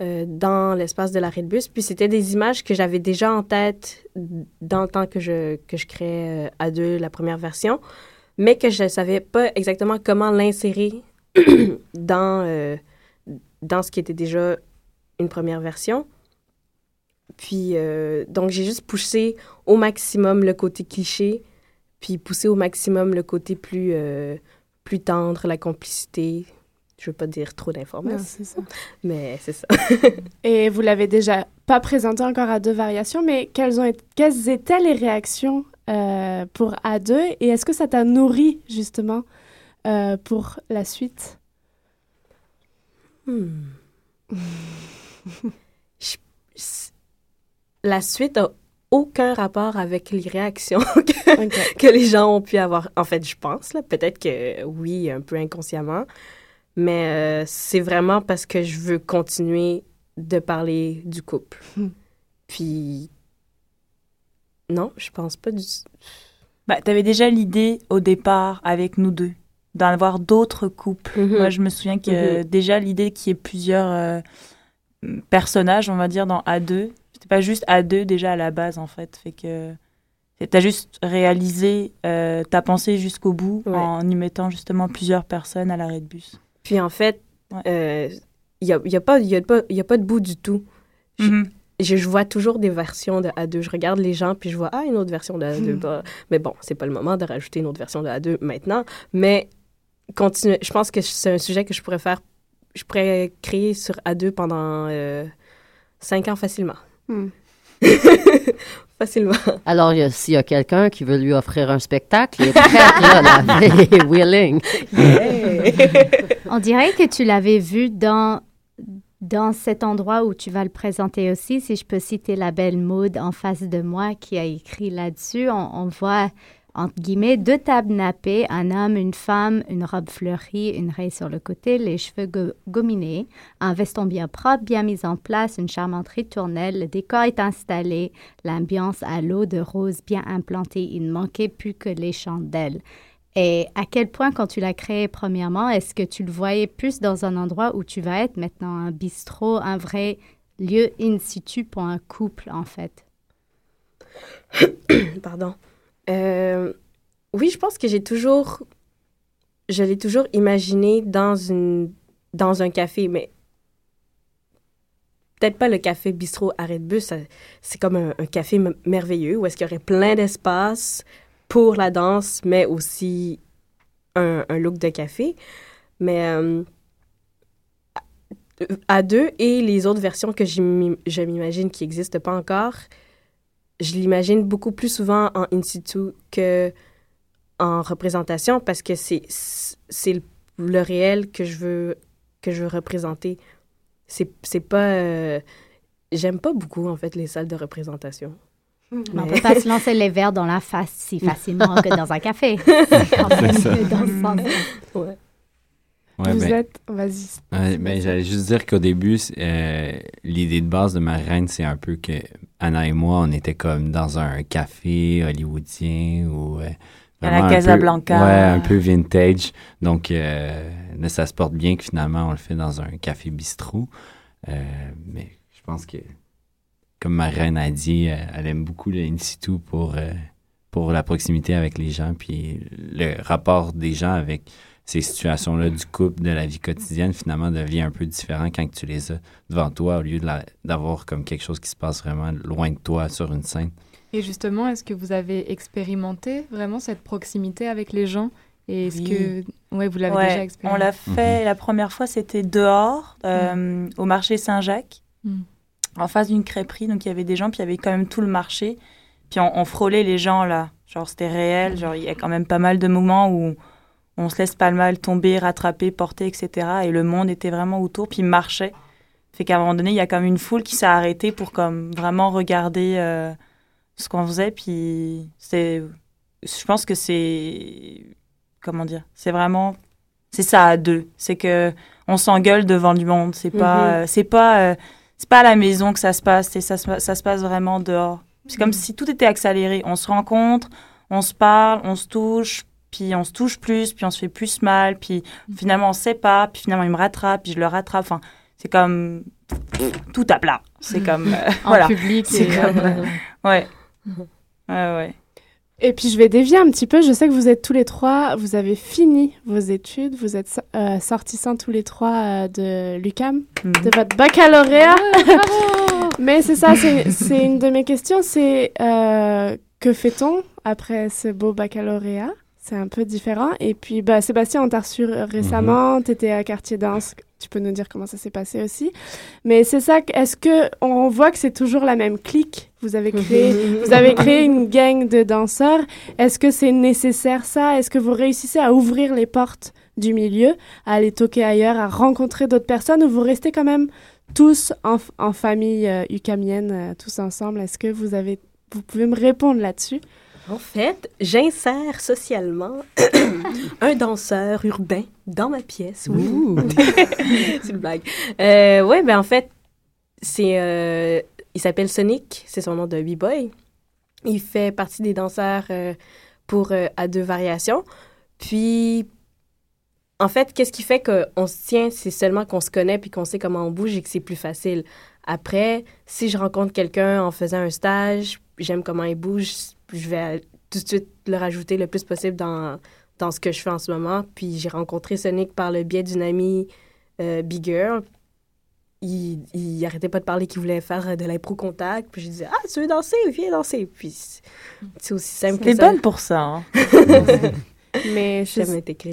euh, dans l'espace de l'arrêt de bus. Puis c'était des images que j'avais déjà en tête dans le temps que je, que je créais euh, à deux la première version, mais que je ne savais pas exactement comment l'insérer dans, euh, dans ce qui était déjà une première version. Puis, donc, j'ai juste poussé au maximum le côté cliché, puis poussé au maximum le côté plus, plus tendre, la complicité. Je veux pas dire trop d'informations, mais c'est ça. Et vous l'avez déjà pas présenté encore à deux variations, mais quelles, ont été- quelles étaient les réactions euh, pour A2 et est-ce que ça t'a nourri justement euh, pour la suite? Hmm. La suite a aucun rapport avec les réactions que, que les gens ont pu avoir. En fait, je pense, là, peut-être que oui, un peu inconsciemment, mais euh, c'est vraiment parce que je veux continuer de parler du couple. Hmm. Puis, non, je pense pas du... Bah, t'avais déjà l'idée au départ avec nous deux d'avoir d'autres couples. Mhm. Moi, je me souviens que Mhm. déjà l'idée qu'il y ait plusieurs euh, personnages, on va dire, dans A2. C'était pas juste A2 déjà à la base, en fait. Fait que t'as juste réalisé euh, ta pensée jusqu'au bout Ouais. en y mettant justement plusieurs personnes à l'arrêt de bus. Puis en fait, il n'y a, y a, pas- y a, pas- y a pas de bout du tout. Je- Mhm. je, je vois toujours des versions de A2. Je regarde les gens, puis je vois, ah, une autre version de A2. Hmm. Bah, mais bon, c'est pas le moment de rajouter une autre version de A2 maintenant. Mais continue, je pense que c'est un sujet que je pourrais faire, je pourrais créer sur A2 pendant euh, cinq ans facilement. Hmm. facilement. Alors, il y a- s'il y a quelqu'un qui veut lui offrir un spectacle, il est prêt, là, là, il est willing. On dirait que tu l'avais vu dans, dans cet endroit où tu vas le présenter aussi. Si je peux citer la belle Maud en face de moi qui a écrit là-dessus, on, on voit, entre guillemets, deux tables nappées, un homme, une femme, une robe fleurie, une raie sur le côté, les cheveux go- gominés, un veston bien propre, bien mis en place, une charmante ritournelle, le décor est installé, l'ambiance à l'eau de rose bien implantée, il ne manquait plus que les chandelles. Et à quel point, quand tu l'as créé premièrement, est-ce que tu le voyais plus dans un endroit où tu vas être maintenant, un bistrot, un vrai lieu in situ pour un couple, en fait? Pardon. Euh, oui, je pense que j'ai toujours. Je l'ai toujours imaginé dans, une, dans un café, mais peut-être pas le café bistrot arrêt de bus. C'est comme un, café merveilleux où est-ce qu'il y aurait plein d'espace pour la danse, mais aussi un, look de café. Mais euh, à deux et les autres versions que je m'imagine qui n'existent pas encore, je l'imagine beaucoup plus souvent en in situ que en représentation parce que c'est c'est le, le réel que je veux que je veux représenter. C'est c'est pas euh, j'aime pas beaucoup en fait les salles de représentation. Mais On ne peut pas se lancer les verres dans la face si facilement que dans un café. Dans ce sens-là. Ouais. Ouais, Vous ben- êtes... Vas-y. Ouais, ben, j'allais juste dire qu'au début, euh, l'idée de base de ma reine, c'est un peu que Anna et moi, on était comme dans un café hollywoodien ou euh, À la Casablanca. ouais, un peu vintage. Donc, euh, là, ça se porte bien que finalement, on le fait dans un café bistrot. Euh, mais je pense que, comme ma reine a dit, euh, elle aime beaucoup le in situ pour, euh, pour la proximité avec les gens, puis le rapport des gens avec ces situations-là du couple, de la vie quotidienne, finalement, devient un peu différent quand tu les as devant toi au lieu d'avoir comme quelque chose qui se passe vraiment loin de toi sur une scène. Et justement, est-ce que vous avez expérimenté vraiment cette proximité avec les gens? Et est-ce Oui. que ouais, vous l'avez Ouais, déjà On expérimenté? l'a fait, la première fois, c'était dehors, euh, au marché Saint-Jacques, Mm. en face d'une crêperie. Donc, il y avait des gens, puis il y avait quand même tout le marché. Puis, on, on frôlait les gens, là. Genre, c'était réel. Genre, il y a quand même pas mal de moments où on se laisse pas mal tomber, rattraper, porter, etc. Et le monde était vraiment autour, puis il marchait. Fait qu'à un moment donné, il y a comme une foule qui s'est arrêtée pour comme vraiment regarder euh, ce qu'on faisait. Puis c'est, je pense que c'est, comment dire, c'est vraiment, c'est ça à deux. C'est que on s'engueule devant du monde. C'est pas, Mhm. euh, c'est pas, euh, c'est pas à la maison que ça se passe. C'est ça, ça se passe vraiment dehors. C'est comme Mhm. si tout était accéléré. On se rencontre, on se parle, on se touche, puis on se touche plus, puis on se fait plus mal, puis finalement on se sépare, puis finalement il me rattrape, puis je le rattrape. Enfin, c'est comme tout à plat. C'est comme euh, En voilà. public C'est et- comme euh, ouais. Ouais, ouais. Et puis je vais dévier un petit peu. Je sais que vous êtes tous les trois, vous avez fini vos études, vous êtes euh, sortissants tous les trois euh, de l'UCAM, de votre baccalauréat. Mais c'est ça, c'est une de mes questions, c'est euh, que fait-on après ce beau baccalauréat? C'est un peu différent. Et puis, bah, Sébastien, on t'a reçu récemment, tu étais à Quartier Danse, tu peux nous dire comment ça s'est passé aussi. Mais c'est ça, est-ce que on voit que c'est toujours la même clique? Vous avez créé, vous avez créé une gang de danseurs. Est-ce que c'est nécessaire ça? Est-ce que vous réussissez à ouvrir les portes du milieu, à aller toquer ailleurs, à rencontrer d'autres personnes, ou vous restez quand même tous en, famille euh, ucamienne, euh, tous ensemble Est-ce que vous avez, vous pouvez me répondre là-dessus? En fait, j'insère socialement un danseur urbain dans ma pièce. Oui. c'est une blague. Euh, ouais, ben en fait, c'est, euh, il s'appelle Sonic, c'est son nom de b-boy. Il fait partie des danseurs euh, pour euh, à deux variations. Puis, en fait, qu'est-ce qui fait qu'on se tient, c'est seulement qu'on se connaît puis qu'on sait comment on bouge et que c'est plus facile. Après, si je rencontre quelqu'un en faisant un stage, j'aime comment il bouge, je vais tout de suite le rajouter le plus possible dans, dans ce que je fais en ce moment. Puis j'ai rencontré Sonic par le biais d'une amie euh, Big Girl. Il, il arrêtait pas de parler qu'il voulait faire de l'impro contact. Puis je disais Ah, tu veux danser? Viens danser. Puis c'est- aussi simple que T'es ça. bonne pour ça. hein. Mais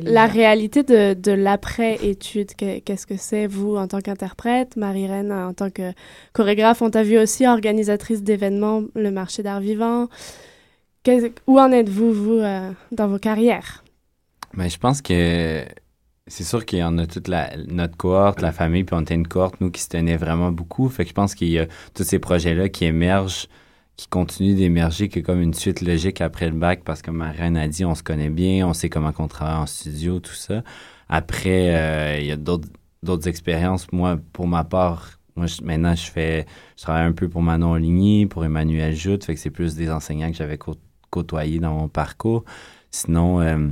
la réalité de, de l'après-étude, que- qu'est-ce que c'est, vous, en tant qu'interprète, Marie-Reine, en tant que chorégraphe, on t'a vu aussi organisatrice d'événements, le marché d'art vivant. Où en êtes-vous, vous, euh, dans vos carrières? Mais je pense que c'est sûr qu'il y en a toute la, notre cohorte, la famille, puis on était une cohorte, nous, qui se tenait vraiment beaucoup. Fait que je pense qu'il y a tous ces projets-là qui émergent, qui continuent d'émerger, comme une suite logique après le bac, parce que ma reine a dit, on se connaît bien, on sait comment qu'on travaille en studio, tout ça. Après, euh, il y a d'autres expériences. Moi, pour ma part, moi, maintenant, je fais, je travaille un peu pour Manon Ligny, pour Emmanuel Joute, fait que c'est plus des enseignants que j'avais cô- côtoyés dans mon parcours. Sinon, euh,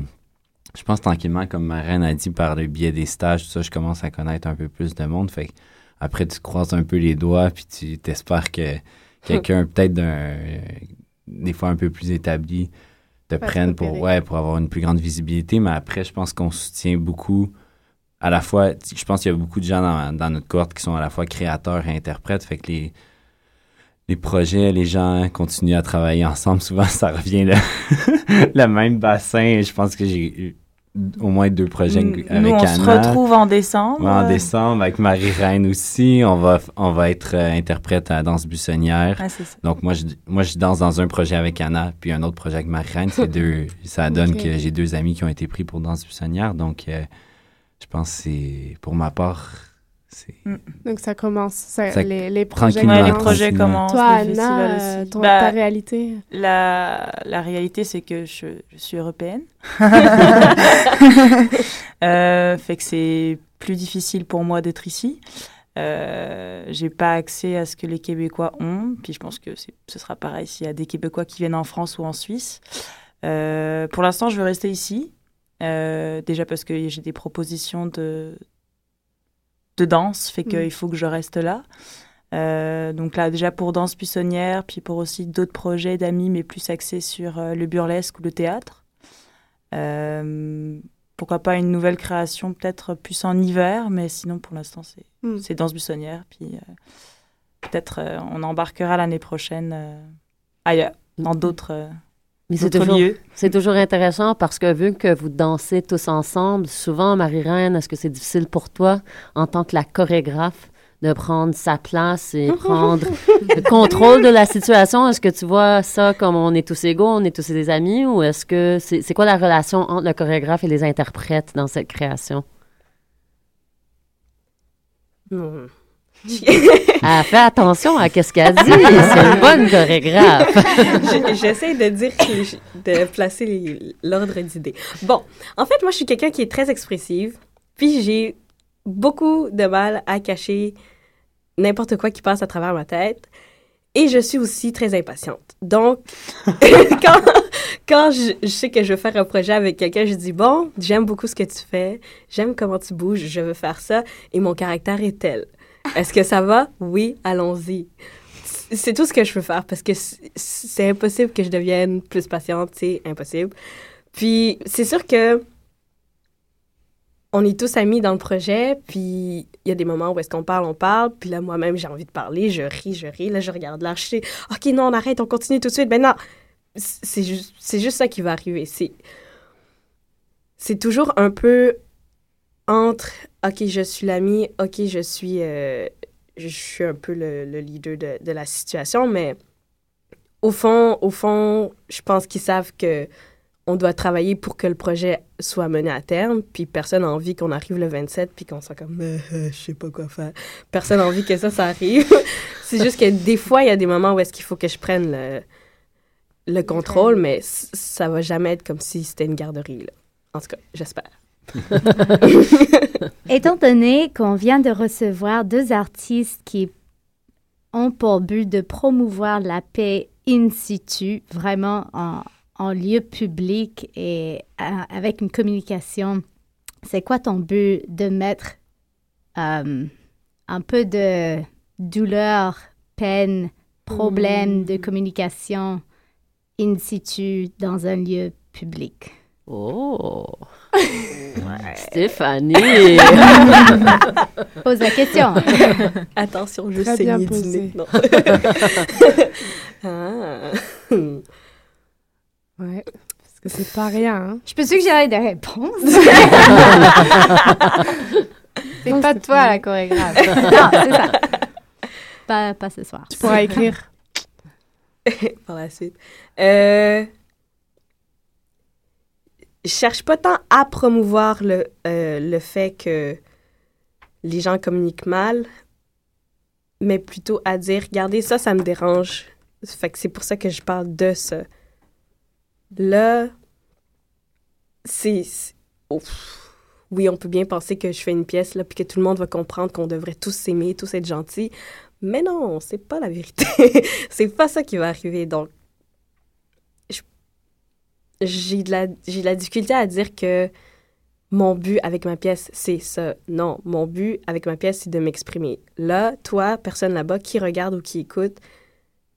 je pense tranquillement, comme ma reine a dit, par le biais des stages, tout ça, je commence à connaître un peu plus de monde. Fait après, tu croises un peu les doigts, puis tu t'espères que quelqu'un, peut-être d'un, des fois un peu plus établi, te prenne pour, ouais, pour avoir une plus grande visibilité. Mais après, je pense qu'on soutient beaucoup. À la fois, je pense qu'il y a beaucoup de gens dans, dans notre cohorte qui sont à la fois créateurs et interprètes. Fait que les, les projets, les gens continuent à travailler ensemble. Souvent, ça revient le, le même bassin. Je pense que j'ai eu au moins deux projets Nous, avec on se Anna. retrouve en décembre. En décembre, avec Marie-Reine aussi. On va, on va être euh, interprète à la danse buissonnière. Ah. Donc, moi je, moi, je danse dans un projet avec Anna, puis un autre projet avec Marie-Reine. C'est deux, ça donne que j'ai deux amis qui ont été pris pour danse buissonnière. Donc, euh, je pense que c'est, pour ma part. Donc ça commence, ça- Ça- les, les projets les commencent. projets commencent. Toi, Anna, aussi. euh, ton- Bah, ta réalité La, la réalité, c'est que je, je suis européenne. Euh, fait que c'est plus difficile pour moi d'être ici. Euh, j'ai pas accès à ce que les Québécois ont. Puis je pense que c'est- ce sera pareil s'il y a des Québécois qui viennent en France ou en Suisse. Euh, pour l'instant, je veux rester ici. Euh, déjà parce que j'ai des propositions de, de danse, fait qu'il Mm. faut que je reste là. Euh, donc là, déjà pour Danse Buissonnière, puis pour aussi d'autres projets d'amis, mais plus axés sur euh, le burlesque ou le théâtre. Euh, pourquoi pas une nouvelle création, peut-être plus en hiver, mais sinon pour l'instant, c'est Mm. Danse Buissonnière. Puis peut-être on embarquera l'année prochaine ailleurs, dans d'autres euh, Mais c'est toujours, lieux. c'est toujours intéressant parce que vu que vous dansez tous ensemble, souvent, Marie-Reine, est-ce que c'est difficile pour toi, en tant que la chorégraphe, de prendre sa place et prendre le contrôle de la situation? Est-ce que tu vois ça comme on est tous égaux, on est tous des amis, ou est-ce que c'est c'est quoi la relation entre le chorégraphe et les interprètes dans cette création? Hmm. Ah, fais attention à ce qu'elle dit. C'est une bonne chorégraphe. Je- J'essaie de dire, de placer l'ordre d'idées. Bon, en fait, moi, je suis quelqu'un qui est très expressive, puis j'ai beaucoup de mal à cacher n'importe quoi qui passe à travers ma tête. Et je suis aussi très impatiente. Donc, quand, quand je, je sais que je veux faire un projet avec quelqu'un, je dis, bon, j'aime beaucoup ce que tu fais, j'aime comment tu bouges, je veux faire ça, et mon caractère est tel. Est-ce que ça va? Oui, allons-y. C'est tout ce que je peux faire parce que c'est impossible que je devienne plus patiente, c'est impossible. Puis c'est sûr que on est tous amis dans le projet, puis il y a des moments où est-ce qu'on parle, on parle, puis là, moi-même, j'ai envie de parler, je ris, je ris, là, je regarde là, je OK, non, on arrête, on continue tout de suite. Ben non, c'est juste, juste ça qui va arriver. C'est toujours un peu entre, OK, je suis l'ami, OK, je suis, euh, je suis un peu le, le leader de, de la situation, mais au fond, au fond, je pense qu'ils savent que on doit travailler pour que le projet soit mené à terme, puis personne n'a envie qu'on arrive le 27 puis qu'on soit comme Euh, euh, je sais pas quoi faire. Personne n'a envie que ça, ça arrive. c'est juste que des fois, il y a des moments où est-ce qu'il faut que je prenne le, le contrôle, mais ça va jamais être comme si c'était une garderie. Là. En tout cas, j'espère. Étant donné qu'on vient de recevoir deux artistes qui ont pour but de promouvoir la paix in situ, vraiment en, en lieu public et avec une communication, c'est quoi ton but de mettre euh, un peu de douleur, peine, problème de communication in situ dans un lieu public? Oh! Stéphanie! Pose la question. Attention, je Très sais du nez. Non. ah. Ouais, parce que c'est pas rien. Hein. Je peux suggérer des réponses. C'est pas toi la chorégraphe. non, c'est ça. Pas, pas ce soir. Tu pourras écrire. par la suite. Euh, cherche pas tant à promouvoir le, euh, le fait que les gens communiquent mal, mais plutôt à dire, regardez, ça, ça me dérange. Fait que c'est pour ça que je parle de ça. Là, c'est... Oui, on peut bien penser que je fais une pièce, là, puis que tout le monde va comprendre qu'on devrait tous s'aimer, tous être gentils. Mais non, c'est pas la vérité. c'est pas ça qui va arriver. Donc, j'ai de, la, j'ai de la difficulté à dire que mon but avec ma pièce, c'est ça. Non, mon but avec ma pièce, c'est de m'exprimer. Là, toi, personne là-bas qui regarde ou qui écoute,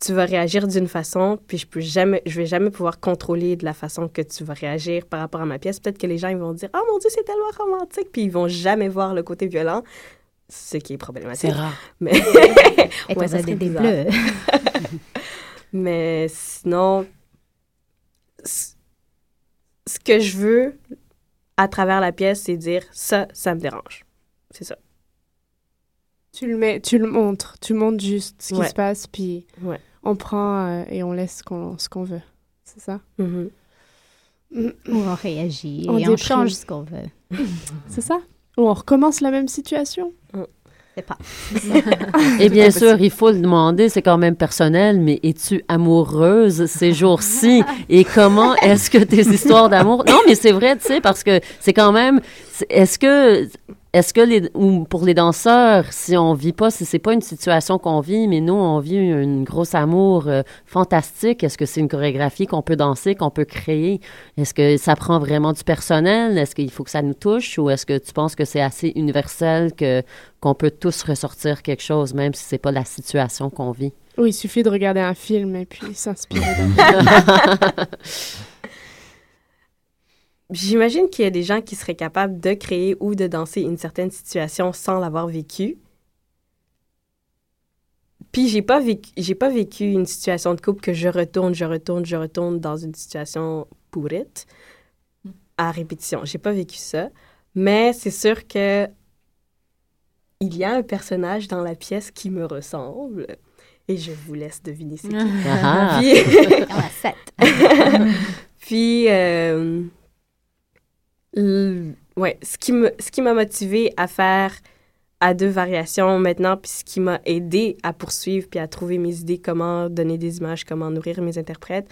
tu vas réagir d'une façon, puis je peux jamais, je vais jamais pouvoir contrôler de la façon que tu vas réagir par rapport à ma pièce. Peut-être que les gens ils vont dire, oh mon Dieu, c'est tellement romantique, puis ils vont jamais voir le côté violent, ce qui est problématique. C'est rare. Mais Et Ouais, ça des serait des bizarre. bleus. Mais sinon, c- ce que je veux à travers la pièce, c'est dire ça, ça me dérange. C'est ça. Tu le mets, tu le montres, tu montres juste ce qui Ouais. se passe, puis Ouais. on prend euh, et on laisse ce qu'on ce qu'on veut. C'est ça? Mhm. Mm. Ou on réagit On et on change ce qu'on veut. C'est ça? Ou on recommence la même situation? C'est Et bien sûr, il faut le demander, c'est quand même personnel, mais es-tu amoureuse ces jours-ci? Et comment est-ce que tes histoires d'amour... Non, mais c'est vrai, tu sais, parce que c'est quand même... Est-ce que... Est-ce que les, ou pour les danseurs, si on vit pas, si c'est pas une situation qu'on vit, mais nous, on vit une grosse amour euh, fantastique, est-ce que c'est une chorégraphie qu'on peut danser, qu'on peut créer? Est-ce que ça prend vraiment du personnel? Est-ce qu'il faut que ça nous touche? Ou est-ce que tu penses que c'est assez universel que, qu'on peut tous ressortir quelque chose, même si c'est pas la situation qu'on vit? Oui, il suffit de regarder un film et puis s'inspirer. J'imagine qu'il y a des gens qui seraient capables de créer ou de danser une certaine situation sans l'avoir vécu. Puis j'ai pas vécu j'ai pas vécu une situation de couple que je retourne, je retourne, je retourne dans une situation pourrite à répétition. J'ai pas vécu ça, mais c'est sûr que il y a un personnage dans la pièce qui me ressemble et je vous laisse deviner c'est qui. Ah. Puis-. Puis, euh, ouais, ce qui me, ce qui m'a motivé à faire à deux variations maintenant, puis ce qui m'a aidé à poursuivre puis à trouver mes idées, comment donner des images, comment nourrir mes interprètes,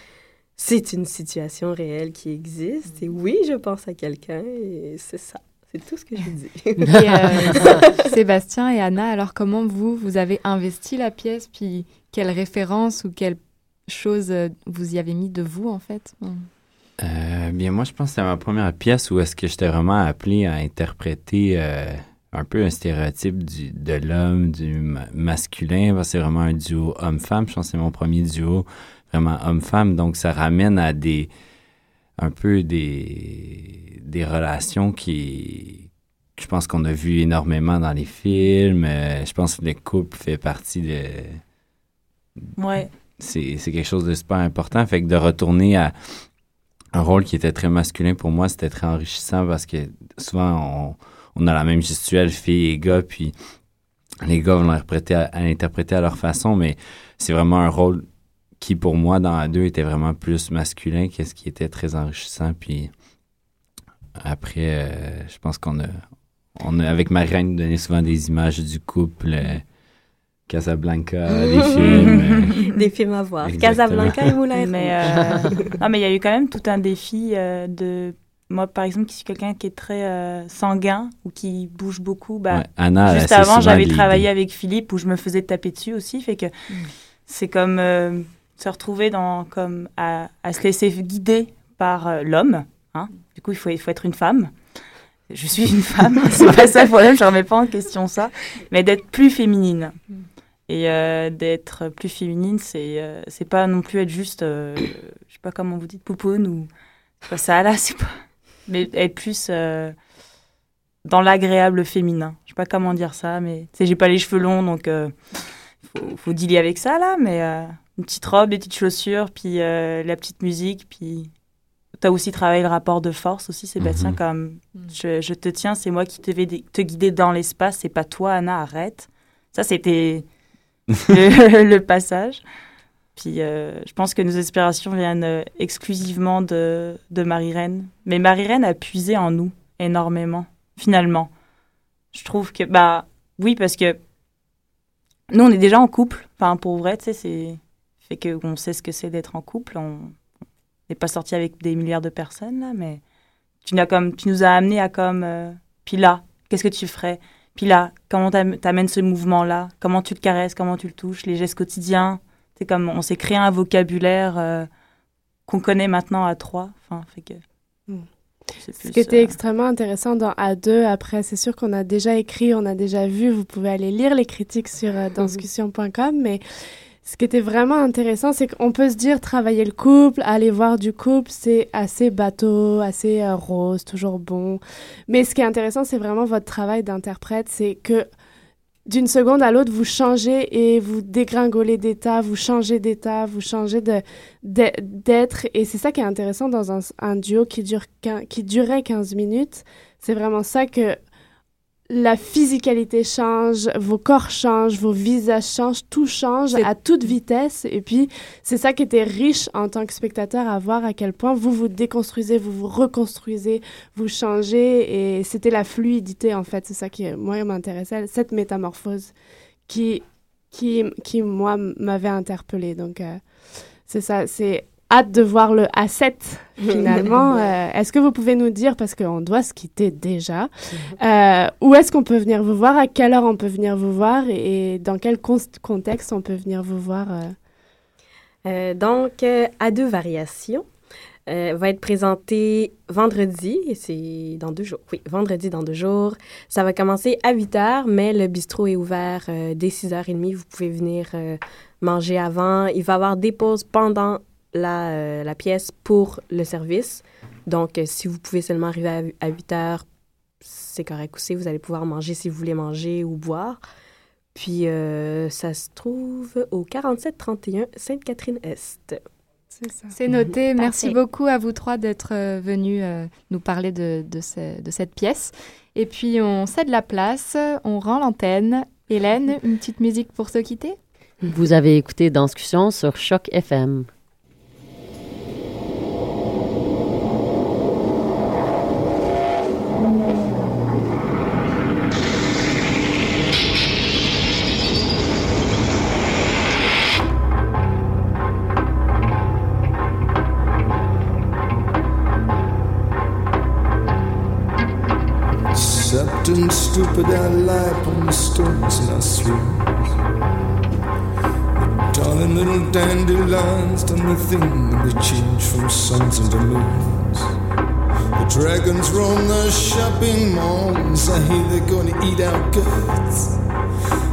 c'est une situation réelle qui existe. Et oui, je pense à quelqu'un et c'est ça. C'est tout ce que je dis. Et, euh, Sébastien et Anna, alors comment vous, vous avez investi la pièce, puis quelle référence ou quelle chose euh, vous y avez mis de vous, en fait? Euh, bien, moi, je pense que c'était ma première pièce où est-ce que j'étais vraiment appelé à interpréter euh, un peu un stéréotype du, de l'homme, du ma- masculin. C'est vraiment un duo homme-femme. Je pense que c'est mon premier duo vraiment homme-femme. Donc, ça ramène à des un peu des, des relations qui, je pense qu'on a vu énormément dans les films. Euh, je pense que le couple fait partie de... Ouais. C'est c'est quelque chose de super important. Fait que de retourner à un rôle qui était très masculin pour moi, c'était très enrichissant parce que souvent, on, a la même gestuelle, filles et gars, puis les gars vont l'interpréter à, leur façon, mais c'est vraiment un rôle qui, pour moi, dans la deux, était vraiment plus masculin, qu'est-ce qui était très enrichissant. Puis après, euh, je pense qu'on a, on a, avec ma reine, donné souvent des images du couple. euh, Casablanca, des films. euh, Des films à voir. Exactement. Casablanca et Moulin Mais, Rouge. euh, non, mais il y a eu quand même tout un défi euh, de. Moi, par exemple, qui suis quelqu'un qui est très euh, sanguin ou qui bouge beaucoup, bah, Ouais, Anna, juste avant, j'avais travaillé avec Philippe où je me faisais taper dessus aussi. Fait que c'est comme euh, se retrouver dans, comme à, à se laisser guider par euh, l'homme. Hein. Du coup, il faut, il faut être une femme. Je suis une femme, c'est pas ça le problème, je remets pas en question ça. Mais d'être plus féminine. Et euh, d'être plus féminine, c'est euh, c'est pas non plus être juste, euh, je sais pas comment vous dites, poupoune ou c'est pas ça là, c'est pas. Mais être plus euh, dans l'agréable féminin. Je sais pas comment dire ça, mais tu sais, j'ai pas les cheveux longs donc euh, faut, faut dealer avec ça là, mais euh, une petite robe, des petites chaussures, puis euh, la petite musique, puis t'as aussi travaillé le rapport de force aussi, Sébastien, Mhm. comme je, je te tiens, c'est moi qui te vais te guider dans l'espace, c'est pas toi, Anna, arrête. Ça, c'était le, passage. Puis euh, je pense que nos inspirations viennent euh, exclusivement de, de Marie-Reine. Mais Marie-Reine a puisé en nous énormément, finalement. Je trouve que, bah oui, parce que nous, on est déjà en couple. Enfin, pour vrai, tu sais, c'est fait qu'on sait ce que c'est d'être en couple. On n'est pas sorti avec des milliards de personnes, là, mais tu, n'as comme, tu nous as amené à comme, euh, puis là, qu'est-ce que tu ferais? Puis là, comment t'am- t'amènes ce mouvement-là? Comment tu le caresses? Comment tu le touches? Les gestes quotidiens? C'est comme, on s'est créé un vocabulaire euh, qu'on connaît maintenant à trois. Enfin, fait que... Mm. c'est Ce qui était euh, extrêmement intéressant dans A2, après, c'est sûr qu'on a déjà écrit, on a déjà vu, vous pouvez aller lire les critiques sur euh, danscussion.com, mais ce qui était vraiment intéressant, c'est qu'on peut se dire travailler le couple, aller voir du couple, c'est assez bateau, assez euh, rose, toujours bon. Mais ce qui est intéressant, c'est vraiment votre travail d'interprète, c'est que d'une seconde à l'autre, vous changez et vous dégringolez d'état, vous changez d'état, vous changez d'être. Et c'est ça qui est intéressant dans un, un duo qui, dure, qui durait 15 minutes. C'est vraiment ça que la physicalité change, vos corps changent, vos visages changent, tout change à toute vitesse. Et puis, c'est ça qui était riche en tant que spectateur à voir à quel point vous vous déconstruisez, vous vous reconstruisez, vous changez. Et c'était la fluidité, en fait. C'est ça qui, moi, m'intéressait, cette métamorphose qui, qui, qui moi, m'avait interpellée. Donc, euh, c'est ça, c'est hâte de voir le A7 finalement. Euh, est-ce que vous pouvez nous dire, parce qu'on doit se quitter déjà, euh, où est-ce qu'on peut venir vous voir, à quelle heure on peut venir vous voir et, et dans quel con- contexte on peut venir vous voir euh? Donc, à deux variations. euh, va être présenté vendredi, et c'est dans deux jours. Oui, vendredi dans deux jours. Ça va commencer à 8 heures, mais le bistrot est ouvert euh, dès 6h30. Vous pouvez venir euh, manger avant. Il va y avoir des pauses pendant la, euh, la pièce pour le service. Donc, euh, si vous pouvez seulement arriver à, à 8 heures, c'est correct aussi. Vous allez pouvoir manger si vous voulez manger ou boire. Puis, euh, ça se trouve au 4731 Sainte-Catherine-Est. C'est ça. C'est noté. Merci Parfait. beaucoup à vous trois d'être venus euh, nous parler de, de, ce- de cette pièce. Et puis, on cède la place, on rend l'antenne. Hélène, une petite musique pour se quitter? Vous avez écouté Danscussion sur Choc FM. Suns into moons. The dragons roam the shopping malls. I hear they're gonna eat our guts.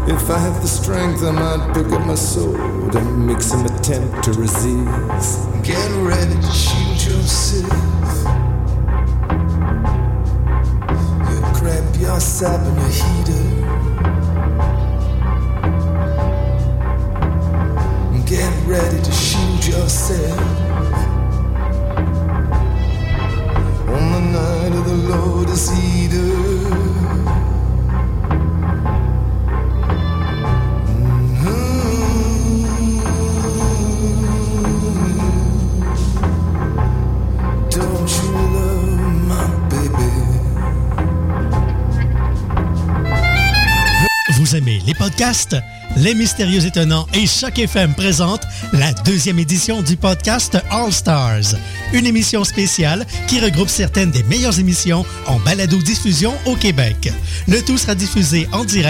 If I had the strength, I might pick up my sword and make some attempt to resist. Get ready to shoot yourself. You grab yourself in a heater. Get ready to shoot yourself. Baby? Vous aimez les podcasts? Les Mystérieux Étonnants et Choc FM présentent la deuxième édition du podcast All Stars, une émission spéciale qui regroupe certaines des meilleures émissions en balado-diffusion au Québec. Le tout sera diffusé en direct